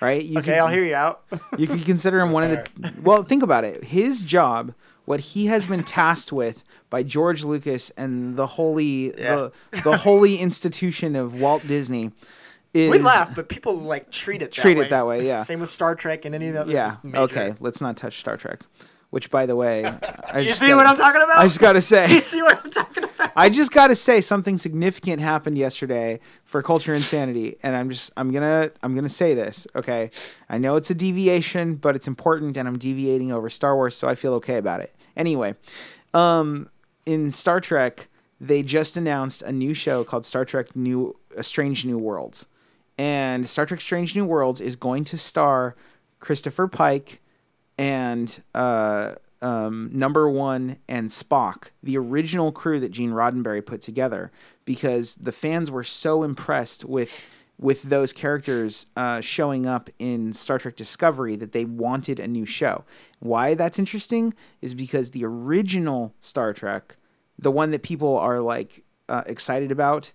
right? You okay, I'll hear you out. you can consider him one of the. [LAUGHS] Well, think about it. His job, what he has been tasked with by George Lucas and the holy, yeah. the, the [LAUGHS] holy institution of Walt Disney. Is, we laugh, but people like treat it that treat way. it that way. Yeah. Same with Star Trek and any of the other. Yeah. Okay. Let's not touch Star Trek. Which, by the way, [LAUGHS] I you see gotta, what I'm talking about? I just got to say, [LAUGHS] you see what I'm talking about? I just got to say something significant happened yesterday for culture insanity, and I'm just I'm gonna I'm gonna say this. Okay, I know it's a deviation, but it's important, and I'm deviating over Star Wars, so I feel okay about it. Anyway, um, in Star Trek, they just announced a new show called Star Trek New A Strange New Worlds, and Star Trek Strange New Worlds is going to star Christopher Pike and uh, um, Number One and Spock, the original crew that Gene Roddenberry put together, because the fans were so impressed with with those characters uh, showing up in Star Trek Discovery that they wanted a new show. Why that's interesting is because the original Star Trek, the one that people are like uh, excited about,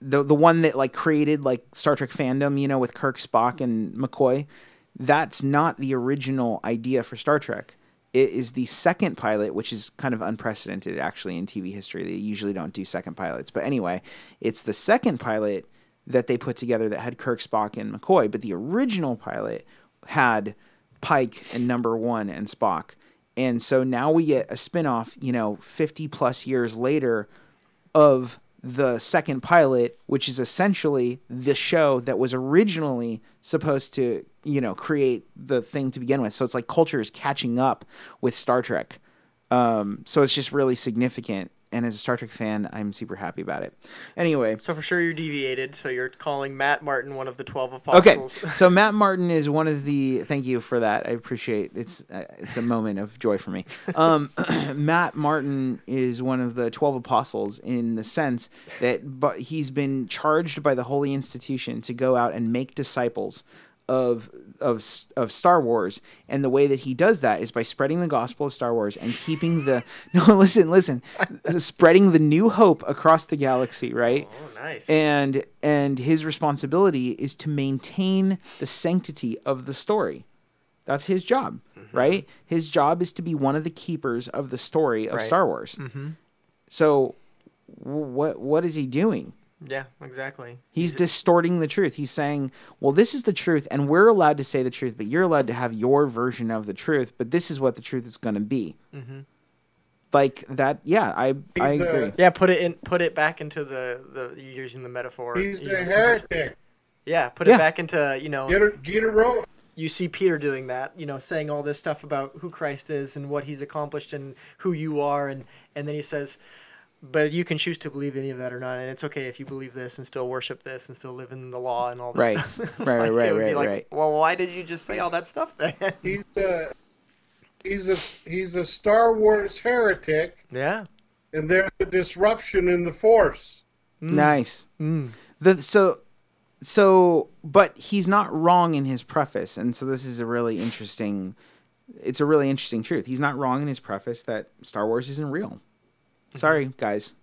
the the one that like created like Star Trek fandom, you know, with Kirk, Spock, and McCoy that's not the original idea for Star Trek. It is the second pilot, which is kind of unprecedented actually in TV history. They usually don't do second pilots. But anyway, it's the second pilot that they put together that had Kirk, Spock, and McCoy. But the original pilot had Pike and Number One and Spock. And so now we get a spinoff, you know, 50 plus years later of the second pilot, which is essentially the show that was originally supposed to, you know, create the thing to begin with. So it's like culture is catching up with Star Trek. Um, so it's just really significant and as a Star Trek fan, I'm super happy about it. Anyway, so for sure you're deviated. So you're calling Matt Martin one of the twelve apostles. Okay, [LAUGHS] so Matt Martin is one of the. Thank you for that. I appreciate it's. Uh, it's a moment of joy for me. Um, [CLEARS THROAT] Matt Martin is one of the twelve apostles in the sense that, but he's been charged by the holy institution to go out and make disciples of of of Star Wars, and the way that he does that is by spreading the gospel of Star Wars and keeping the [LAUGHS] no listen listen spreading the new hope across the galaxy, right? Oh, nice. And and his responsibility is to maintain the sanctity of the story. That's his job, mm-hmm. right? His job is to be one of the keepers of the story of right. Star Wars. Mm-hmm. So, what what is he doing? Yeah, exactly. He's, He's distorting the truth. He's saying, "Well, this is the truth, and we're allowed to say the truth, but you're allowed to have your version of the truth. But this is what the truth is going to be." Mm-hmm. Like that. Yeah, I he's I agree. A, yeah, put it in. Put it back into the the using the metaphor. He's a heretic. Yeah, put yeah. it back into you know. Get a get a rope. You see Peter doing that, you know, saying all this stuff about who Christ is and what he's accomplished and who you are, and and then he says but you can choose to believe any of that or not, and it's okay if you believe this and still worship this and still live in the law and all this right. stuff. [LAUGHS] right, like, right, right, like, right. Well, why did you just say all that stuff then? [LAUGHS] He's a he's a he's a Star Wars heretic. Yeah. And there's a disruption in the Force. Mm. Nice. Mm. The so so but he's not wrong in his preface, and so this is a really interesting. It's a really interesting truth. He's not wrong in his preface that Star Wars isn't real. Sorry, guys.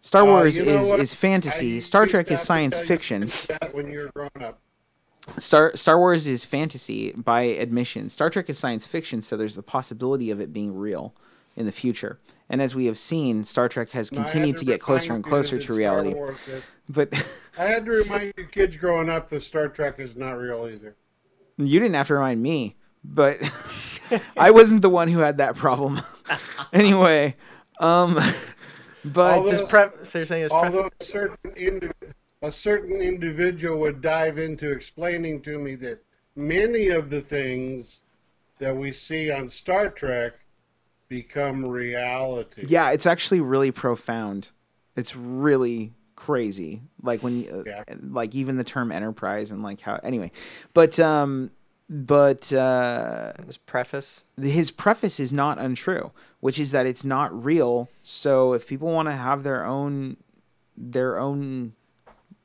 Star uh, Wars uh, you know is, is fantasy. Star Trek is science fiction. [LAUGHS] When you're grown up. Star Star Wars is fantasy by admission. Star Trek is science fiction, so there's the possibility of it being real. in the future. And as we have seen, Star Trek has continued to, to get closer and closer to reality. but [LAUGHS] I had to remind you kids growing up that Star Trek is not real either. You didn't have to remind me, but [LAUGHS] I wasn't the one who had that problem. anyway, um, [LAUGHS] but although, pre- so you're saying it's although a certain indi- a certain individual would dive into explaining to me that many of the things that we see on Star Trek become reality. Yeah, it's actually really profound. It's really crazy. Like when you, yeah. like even the term enterprise and like how anyway. But um but uh his preface his preface is not untrue, which is that it's not real. So if people want to have their own their own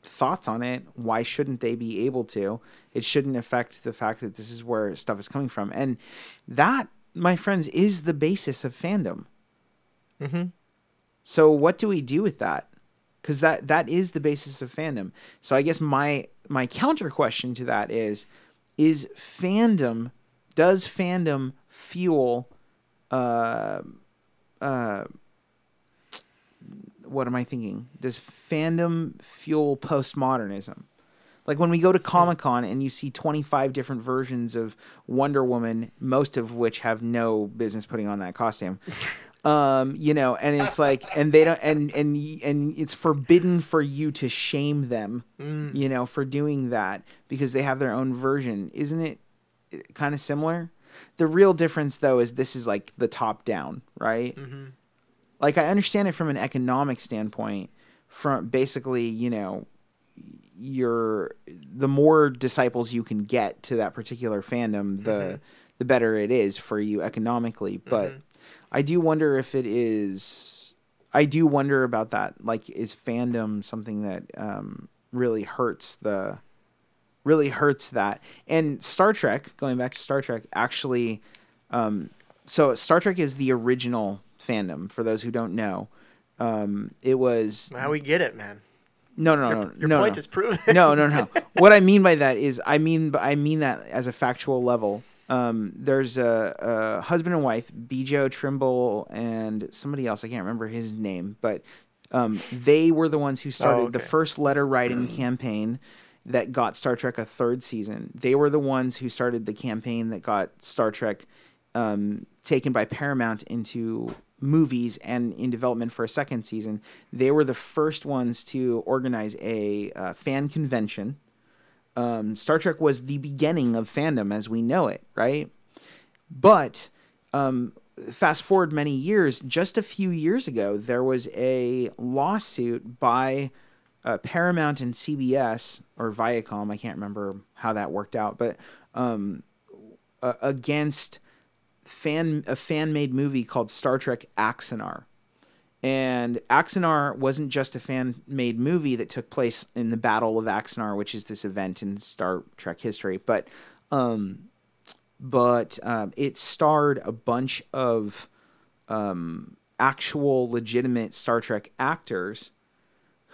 thoughts on it, why shouldn't they be able to? It shouldn't affect the fact that this is where stuff is coming from. And that my friends, is the basis of fandom. Mm-hmm. So what do we do with that? Because that that is the basis of fandom. So I guess my my counter question to that is: Is fandom does fandom fuel? Uh, uh, what am I thinking? Does fandom fuel postmodernism? Like when we go to Comic Con and you see 25 different versions of Wonder Woman, most of which have no business putting on that costume. [LAUGHS] Um, you know, and it's like, and they don't, and and and it's forbidden for you to shame them, mm. you know, for doing that because they have their own version. Isn't it uh, kind of similar? The real difference, though, is this is like the top down, right? Mm-hmm. Like I understand it from an economic standpoint. From basically, you know, you're the more disciples you can get to that particular fandom, the mm-hmm. the better it is for you economically. But mm-hmm. I do wonder if it is. I do wonder about that. Like, is fandom something that um, really hurts the really hurts that? And Star Trek, going back to Star Trek, actually, um, so Star Trek is the original fandom. For those who don't know, um, it was. How we get it, man. No, no, no. Your, your no, point no. is proven. [LAUGHS] no, no, no. [LAUGHS] What I mean by that is, I mean, I mean that as a factual level. Um, there's a, a, husband and wife, Bjo Trimble, and somebody else. I can't remember his name, but um, they were the ones who started oh, okay. the first letter writing campaign that got Star Trek a third season. They were the ones who started the campaign that got Star Trek um, taken by Paramount into movies and in development for a second season. They were the first ones to organize a uh, fan convention. Um, Star Trek was the beginning of fandom as we know it, right? But um, fast forward many years, just a few years ago, there was a lawsuit by uh, Paramount and CBS or Viacom. I can't remember how that worked out, but um, uh, against fan a fan made movie called Star Trek Axanar. And Axanar wasn't just a fan made movie that took place in the Battle of Axanar, which is this event in Star Trek history, but um, but um, it starred a bunch of um, actual legitimate Star Trek actors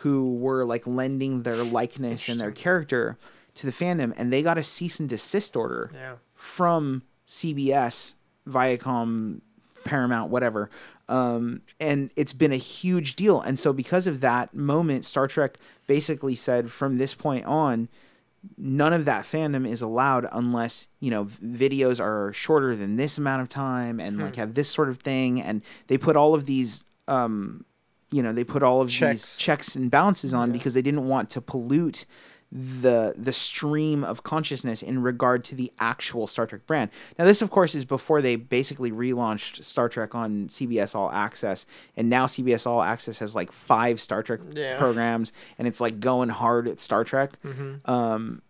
who were like lending their likeness and their character to the fandom, and they got a cease and desist order yeah. from CBS Viacom, Paramount, whatever. Um, and it's been a huge deal. And so, because of that moment, Star Trek basically said from this point on, none of that fandom is allowed unless you know videos are shorter than this amount of time and hmm. like have this sort of thing. And they put all of these. Um, you know, they put all of checks. these checks and balances on yeah. because they didn't want to pollute the the stream of consciousness in regard to the actual Star Trek brand. Now this of course is before they basically relaunched Star Trek on CBS All Access and now CBS All Access has like 5 Star Trek yeah. [LAUGHS] programs and it's like going hard at Star Trek. Mm-hmm. Um,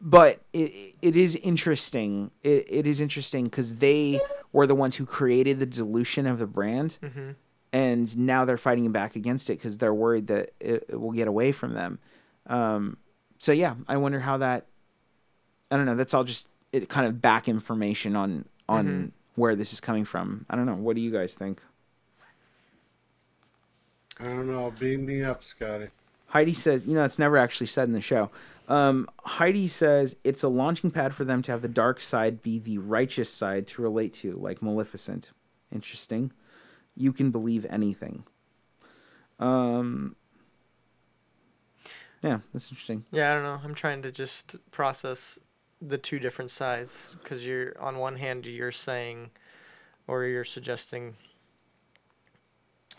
but it it is interesting. It it is interesting cuz they were the ones who created the dilution of the brand. Mm-hmm. And now they're fighting back against it because they're worried that it, it will get away from them. Um, so yeah, I wonder how that. I don't know. That's all just it kind of back information on on mm-hmm. where this is coming from. I don't know. What do you guys think? I don't know. Beam me up, Scotty. Heidi says, you know, it's never actually said in the show. Um, Heidi says it's a launching pad for them to have the dark side be the righteous side to relate to, like Maleficent. Interesting. you can believe anything. Um, yeah, that's interesting. Yeah, I don't know. I'm trying to just process the two different sides because you're on one hand you're saying, or you're suggesting,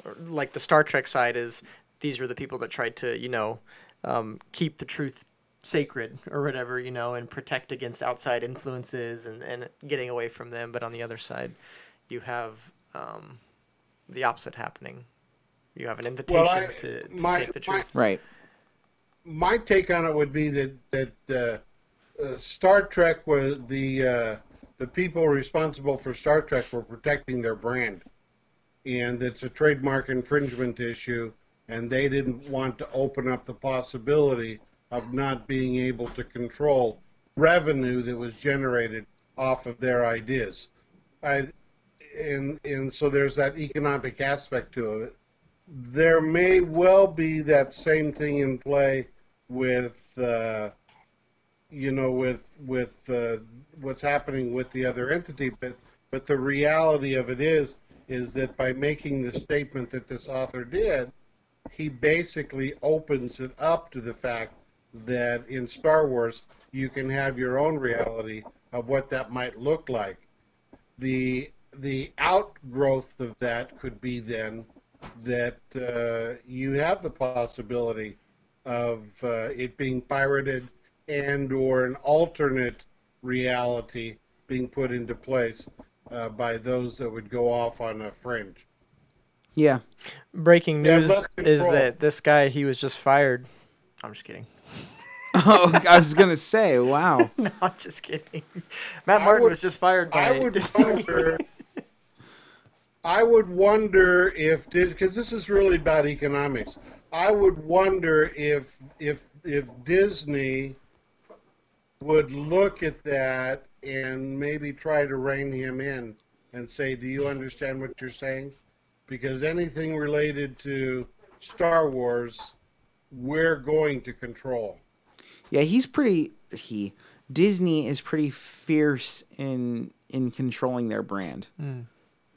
or like the Star Trek side is these were the people that tried to you know um, keep the truth sacred or whatever you know and protect against outside influences and, and getting away from them but on the other side you have um, the opposite happening you have an invitation well, I, to, to my, take the truth my, right my take on it would be that that uh, uh, Star Trek was the uh, the people responsible for Star Trek were protecting their brand, and it's a trademark infringement issue, and they didn't want to open up the possibility of not being able to control revenue that was generated off of their ideas. I, and and so there's that economic aspect to it. There may well be that same thing in play with uh, you know with with uh, what's happening with the other entity, but but the reality of it is is that by making the statement that this author did, he basically opens it up to the fact that in Star Wars you can have your own reality of what that might look like. The the outgrowth of that could be then that uh, you have the possibility of uh, it being pirated and or an alternate reality being put into place uh, by those that would go off on a fringe. Yeah. Breaking news is that this guy he was just fired. I'm just kidding. [LAUGHS] oh, I was gonna say, wow. [LAUGHS] no, I'm just kidding. Matt Martin would, was just fired by I would Disney. [LAUGHS] Wonder, I would wonder if because this is really about economics. I would wonder if if if Disney would look at that and maybe try to rein him in and say, "Do you understand what you're saying?" Because anything related to Star Wars, we're going to control. Yeah, he's pretty. He Disney is pretty fierce in in controlling their brand. Mm.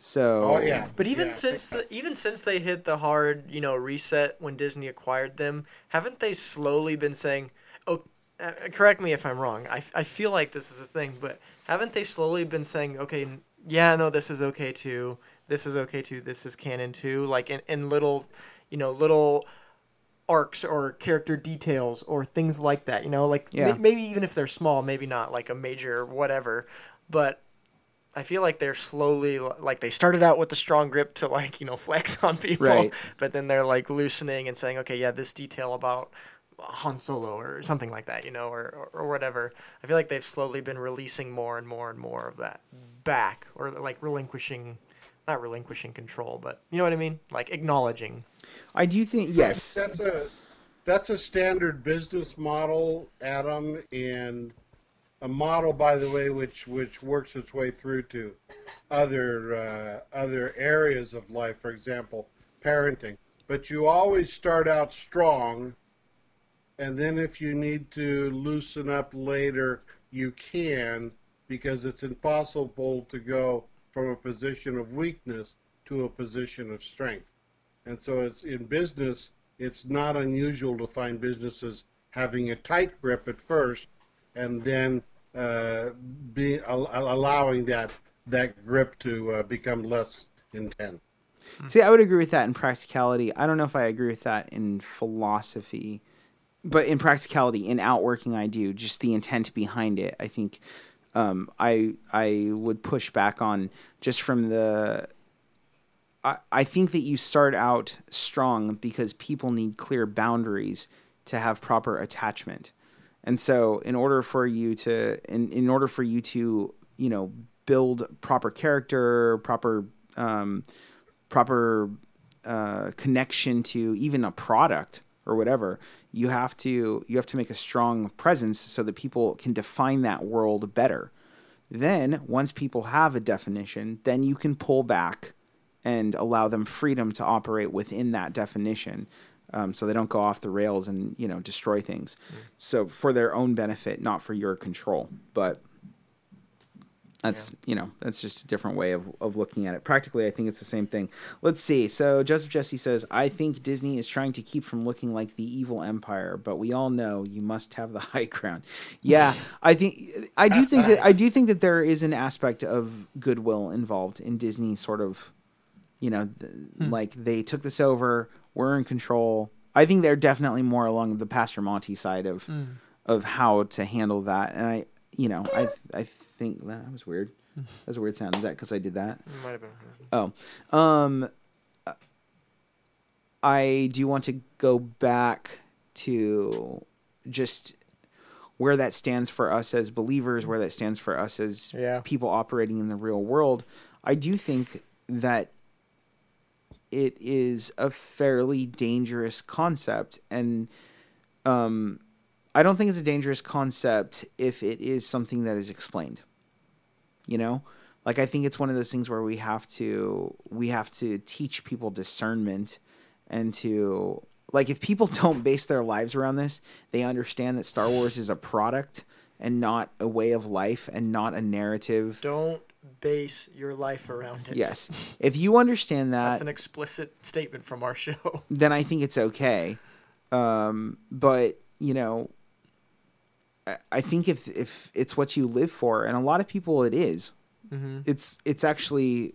So, oh yeah. But even yeah. since the even since they hit the hard, you know, reset when Disney acquired them, haven't they slowly been saying, "Oh, uh, correct me if I'm wrong. I, I feel like this is a thing, but haven't they slowly been saying, "Okay, yeah, no, this is okay too. This is okay too. This is canon too." Like in in little, you know, little arcs or character details or things like that. You know, like yeah. m- maybe even if they're small, maybe not like a major whatever, but I feel like they're slowly like they started out with the strong grip to like you know [LAUGHS] flex on people, right. but then they're like loosening and saying, okay, yeah, this detail about Han Solo or something like that, you know, or, or, or whatever. I feel like they've slowly been releasing more and more and more of that back, or like relinquishing, not relinquishing control, but you know what I mean, like acknowledging. I do think yes. That's a that's a standard business model, Adam, and a model, by the way, which which works its way through to other uh, other areas of life. For example, parenting. But you always start out strong, and then if you need to loosen up later, you can, because it's impossible to go from a position of weakness to a position of strength. And so it's in business, it's not unusual to find businesses having a tight grip at first and then be allowing that that grip to uh, become less intense. See, I would agree with that in practicality. I don't know if I agree with that in philosophy, but in practicality, in outworking, I do. Just the intent behind it, I think um, I I would push back on just from the. I, I think that you start out strong because people need clear boundaries to have proper attachment. And so in order for you to in, in order for you to, you know, build proper character, proper um, proper uh, connection to even a product or whatever, you have to you have to make a strong presence so that people can define that world better. Then once people have a definition, then you can pull back and allow them freedom to operate within that definition um, so they don't go off the rails and you know destroy things. Mm. So for their own benefit, not for your control. But That's yeah. you know that's just a different way of, of looking at it. Practically, I think it's the same thing. Let's see. So Joseph Jesse says, "I think Disney is trying to keep from looking like the evil empire, but we all know you must have the [LAUGHS] high ground." Yeah, I think I do think that I do think that there is an aspect of goodwill involved in Disney. Sort of, you know, hmm. like they took this over, we're in control. I think they're definitely more along the Pastor Monty side of hmm. of how to handle that, and I, you know, I I think that was weird. [LAUGHS] That's a weird sound. Is that because I did that? Might have been. Oh, um, I do want to go back to just where that stands for us as believers, where that stands for us as yeah. people operating in the real world. I do think that it is a fairly dangerous concept, and um, I don't think it's a dangerous concept if it is something that is explained. You know, like I think it's one of those things where we have to we have to teach people discernment and to like if people [LAUGHS] don't base their lives around this, they understand that Star Wars is a product and not a way of life and not a narrative. Don't base your life around it. Yes. If you understand [LAUGHS] that That's an explicit statement from our [LAUGHS] show. Then I think it's okay. Um, but, you know, I think if if it's what you live for, and a lot of people it is, mm-hmm. it's it's actually,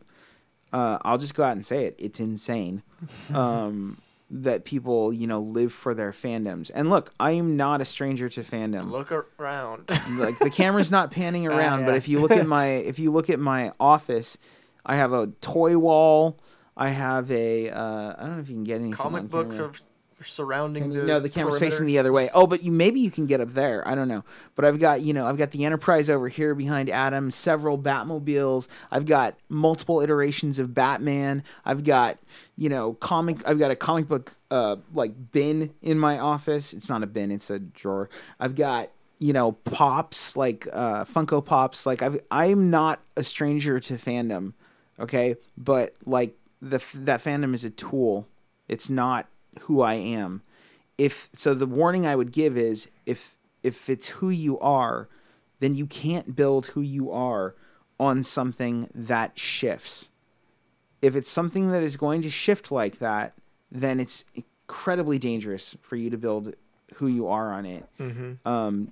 uh, I'll just go out and say it. It's insane [LAUGHS] um, that people you know live for their fandoms. And look, I am not a stranger to fandom. Look around. [LAUGHS] like the camera's not panning ah, around, yeah. but if you look at [LAUGHS] my if you look at my office, I have a toy wall. I have a uh, I don't know if you can get anything. Comic books camera. of surrounding the no the camera's perimeter. facing the other way. oh but you maybe you can get up there. I don't know. But i've got you know i've got the enterprise over here behind adam several batmobiles. I've got multiple iterations of batman. I've got you know comic i've got a comic book uh like bin in my office. It's not a bin it's a drawer. I've got you know pops like uh funko pops. Like i've i'm not a stranger to fandom okay? But like the that fandom is a tool. It's not who I am. If so the warning I would give is if if it's who you are, then you can't build who you are on something that shifts. If it's something that is going to shift like that, then it's incredibly dangerous for you to build who you are on it. Mm-hmm. Um,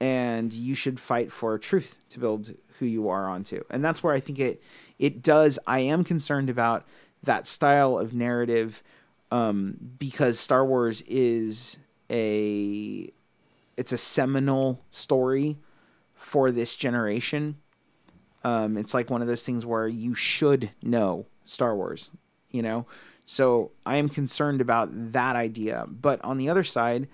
and you should fight for truth to build who you are onto. And that's where I think it it does. I am concerned about that style of narrative um, because Star Wars is a it's a seminal story for this generation. Um, it's like one of those things where you should know Star Wars, you know. So I am concerned about that idea. But on the other side,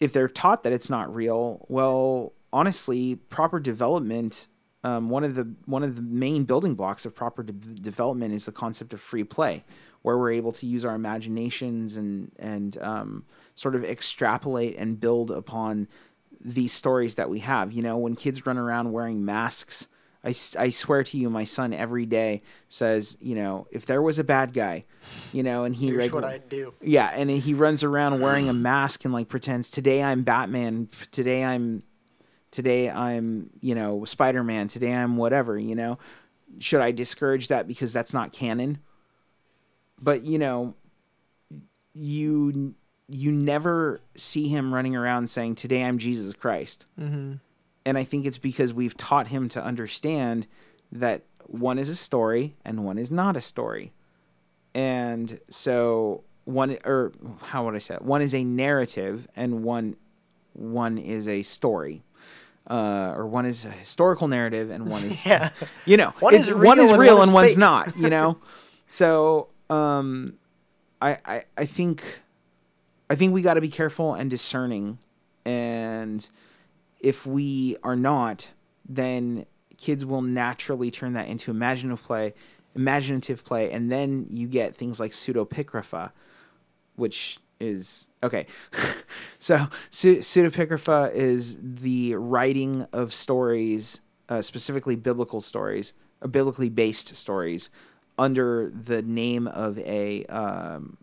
if they're taught that it's not real, well, honestly, proper development. Um, one of the one of the main building blocks of proper de- development is the concept of free play, where we're able to use our imaginations and and um, sort of extrapolate and build upon these stories that we have. You know, when kids run around wearing masks, I, I swear to you, my son every day says, you know, if there was a bad guy, you know, and he here's what I'd do. Yeah, and he runs around wearing a mask and like pretends today I'm Batman, today I'm, today I'm, you know, Spider Man, today I'm whatever. You know, should I discourage that because that's not canon? But you know, you you never see him running around saying, "Today I'm Jesus Christ." Mm-hmm. And I think it's because we've taught him to understand that one is a story and one is not a story. And so one or how would I say it? One is a narrative and one one is a story. Uh, or one is a historical narrative and one is [LAUGHS] yeah. you know one is real one is real and, one and one's not you know [LAUGHS] so um, I, I I think I think we got to be careful and discerning, and if we are not, then kids will naturally turn that into imaginative play, imaginative play, and then you get things like pseudepigrapha, which is okay. [LAUGHS] so pseudepigrapha is the writing of stories, uh, specifically biblical stories, uh, biblically based stories, under the name of a um,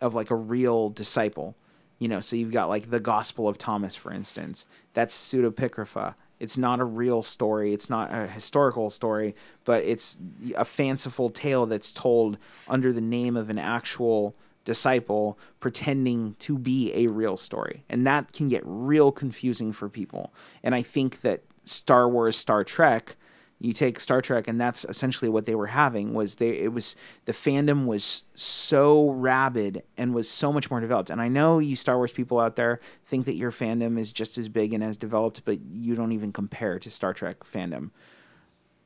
of like a real disciple. You know, so you've got like the Gospel of Thomas, for instance. That's pseudepigrapha. It's not a real story. It's not a historical story, but it's a fanciful tale that's told under the name of an actual disciple pretending to be a real story. And that can get real confusing for people. And I think that Star Wars, Star Trek, you take Star Trek and that's essentially what they were having was they it was the fandom was so rabid and was so much more developed. And I know you Star Wars people out there think that your fandom is just as big and as developed, but you don't even compare to Star Trek fandom.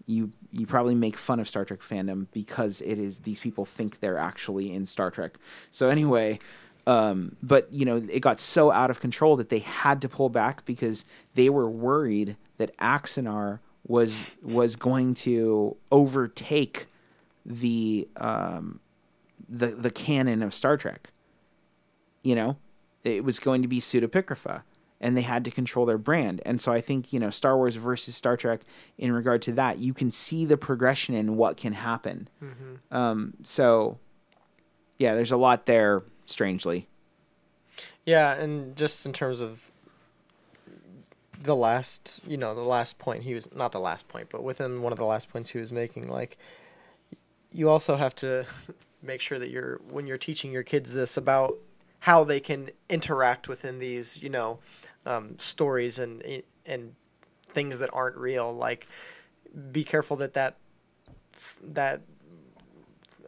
You you probably make fun of Star Trek fandom because it is these people think they're actually in Star Trek. So anyway, um, but you know it got so out of control that they had to pull back because they were worried that Axanar was was going to overtake the um, the the canon of Star Trek. You know, it was going to be pseudepigrapha, and they had to control their brand. And so I think you know Star Wars versus Star Trek in regard to that, you can see the progression in what can happen. Mm-hmm. Um, so yeah, there's a lot there. Strangely. Yeah, and just in terms of the last, you know, the last point he was not the last point, but within one of the last points he was making, like you also have to [LAUGHS] make sure that you're when you're teaching your kids this about how they can interact within these, you know, um, stories and and things that aren't real. Like, be careful that that that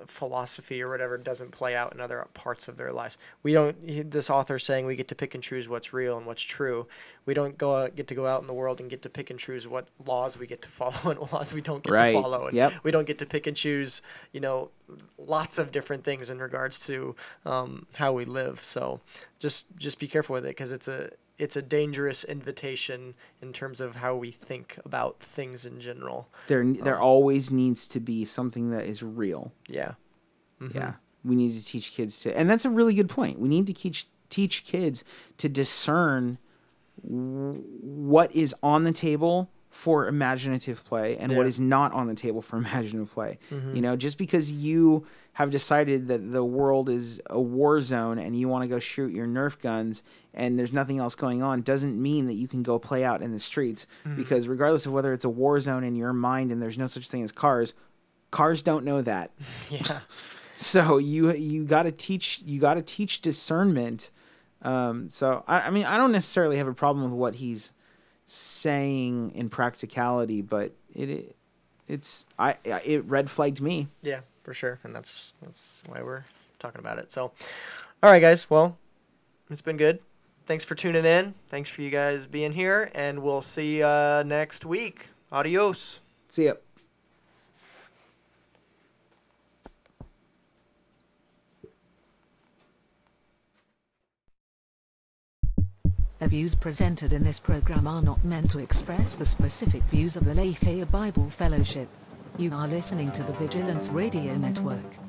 philosophy or whatever doesn't play out in other parts of their lives. We don't. This author saying we get to pick and choose what's real and what's true. We don't go out, get to go out in the world and get to pick and choose what laws we get to [LAUGHS] follow and laws we don't get right. to follow. And yep. We don't get to pick and choose. You know, lots of different things in regards to um, how we live. So just just be careful with it because it's a it's a dangerous invitation in terms of how we think about things in general. There, there um, always needs to be something that is real. Yeah. Mm-hmm. Yeah. We need to teach kids to, and that's a really good point. We need to teach teach kids to discern what is on the table for imaginative play and yeah. what is not on the table for [LAUGHS] imaginative play. Mm-hmm. You know, just because you have decided that the world is a war zone and you want to go shoot your Nerf guns and there's nothing else going on doesn't mean that you can go play out in the streets mm-hmm. because regardless of whether it's a war zone in your mind and there's no such thing as cars, cars don't know that. [LAUGHS] yeah. [LAUGHS] so you you got to teach you got to teach discernment. Um, so I, I mean I don't necessarily have a problem with what he's saying in practicality, but it, it it's I it red flagged me. Yeah for sure, and that's that's why we're talking about it. So, all right, guys. Well, it's been good. Thanks for tuning in. Thanks for you guys being here, and we'll see you uh, next week. Adios. See ya. The views presented in this program are not meant to express the specific views of the Lafayette Bible Fellowship. You are listening to the Vigilance Radio Network.